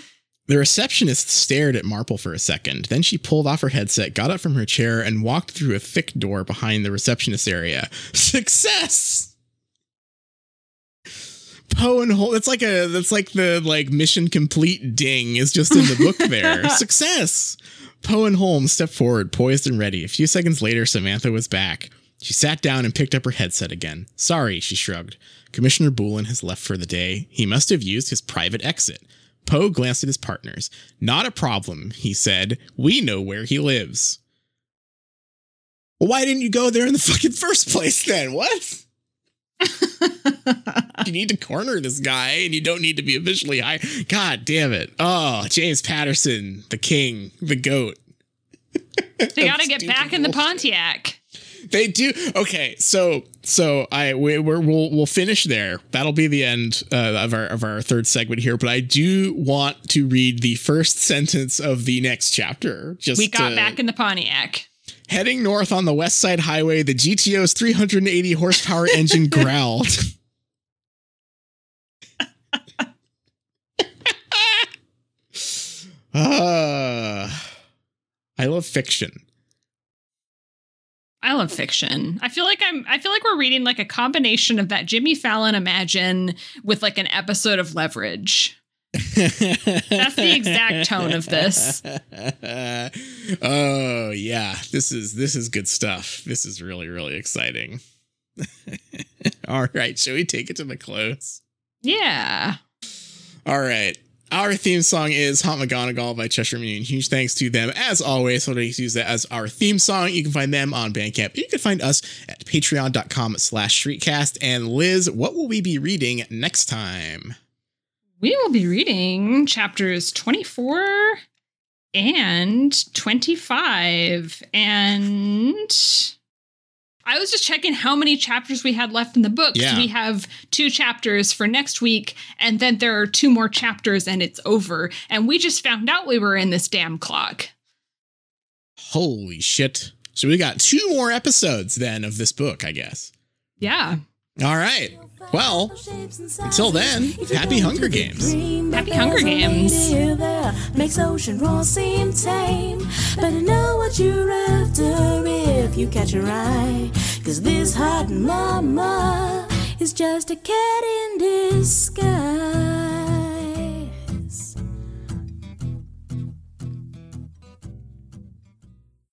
The receptionist stared at Marple for a second. Then she pulled off her headset, got up from her chair, and walked through a thick door behind the receptionist area. Success! Poe and Holmes. That's like a that's like the like mission complete ding is just in the book there. Success! Poe and Holmes stepped forward, poised and ready. A few seconds later, Samantha was back. She sat down and picked up her headset again. Sorry, she shrugged. Commissioner Boolin has left for the day. He must have used his private exit. Poe glanced at his partners. Not a problem, he said. We know where he lives. Well, why didn't you go there in the fucking first place then? What? you need to corner this guy and you don't need to be officially high. God damn it. Oh, James Patterson, the king, the goat. They got to get back in the. Pontiac. They do. Okay, so so I we, we're, we'll we'll finish there. That'll be the end uh, of our of our third segment here. But I do want to read the first sentence of the next chapter. Just We got to- back in the Pontiac. heading north on the west side highway. The GTO's 380 horsepower engine growled. Ah, I love fiction. I love fiction. I feel like I'm I feel like we're reading like a combination of that Jimmy Fallon Imagine with like an episode of Leverage. That's the exact tone of this. oh yeah, this is this is good stuff. This is really really exciting. All right, shall we take it to the close? Yeah. All right. Our theme song is Haunt McGonagall by Cheshire Moon. Huge thanks to them as always. So to use that as our theme song. You can find them on Bandcamp. You can find us at patreon.com slash streetcast. And Liz, what will we be reading next time? We will be reading chapters 24 and 25. And I was just checking how many chapters we had left in the book. Yeah. We have two chapters for next week, and then there are two more chapters, and it's over. And we just found out we were in this damn clock. Holy shit. So we got two more episodes then of this book, I guess. Yeah. All right. Well, until then, happy Hunger Games. Happy Hunger Games. Makes ocean roar seem tame. Better know what you're after if you catch your eye. Cause this hot mama is just a cat in disguise.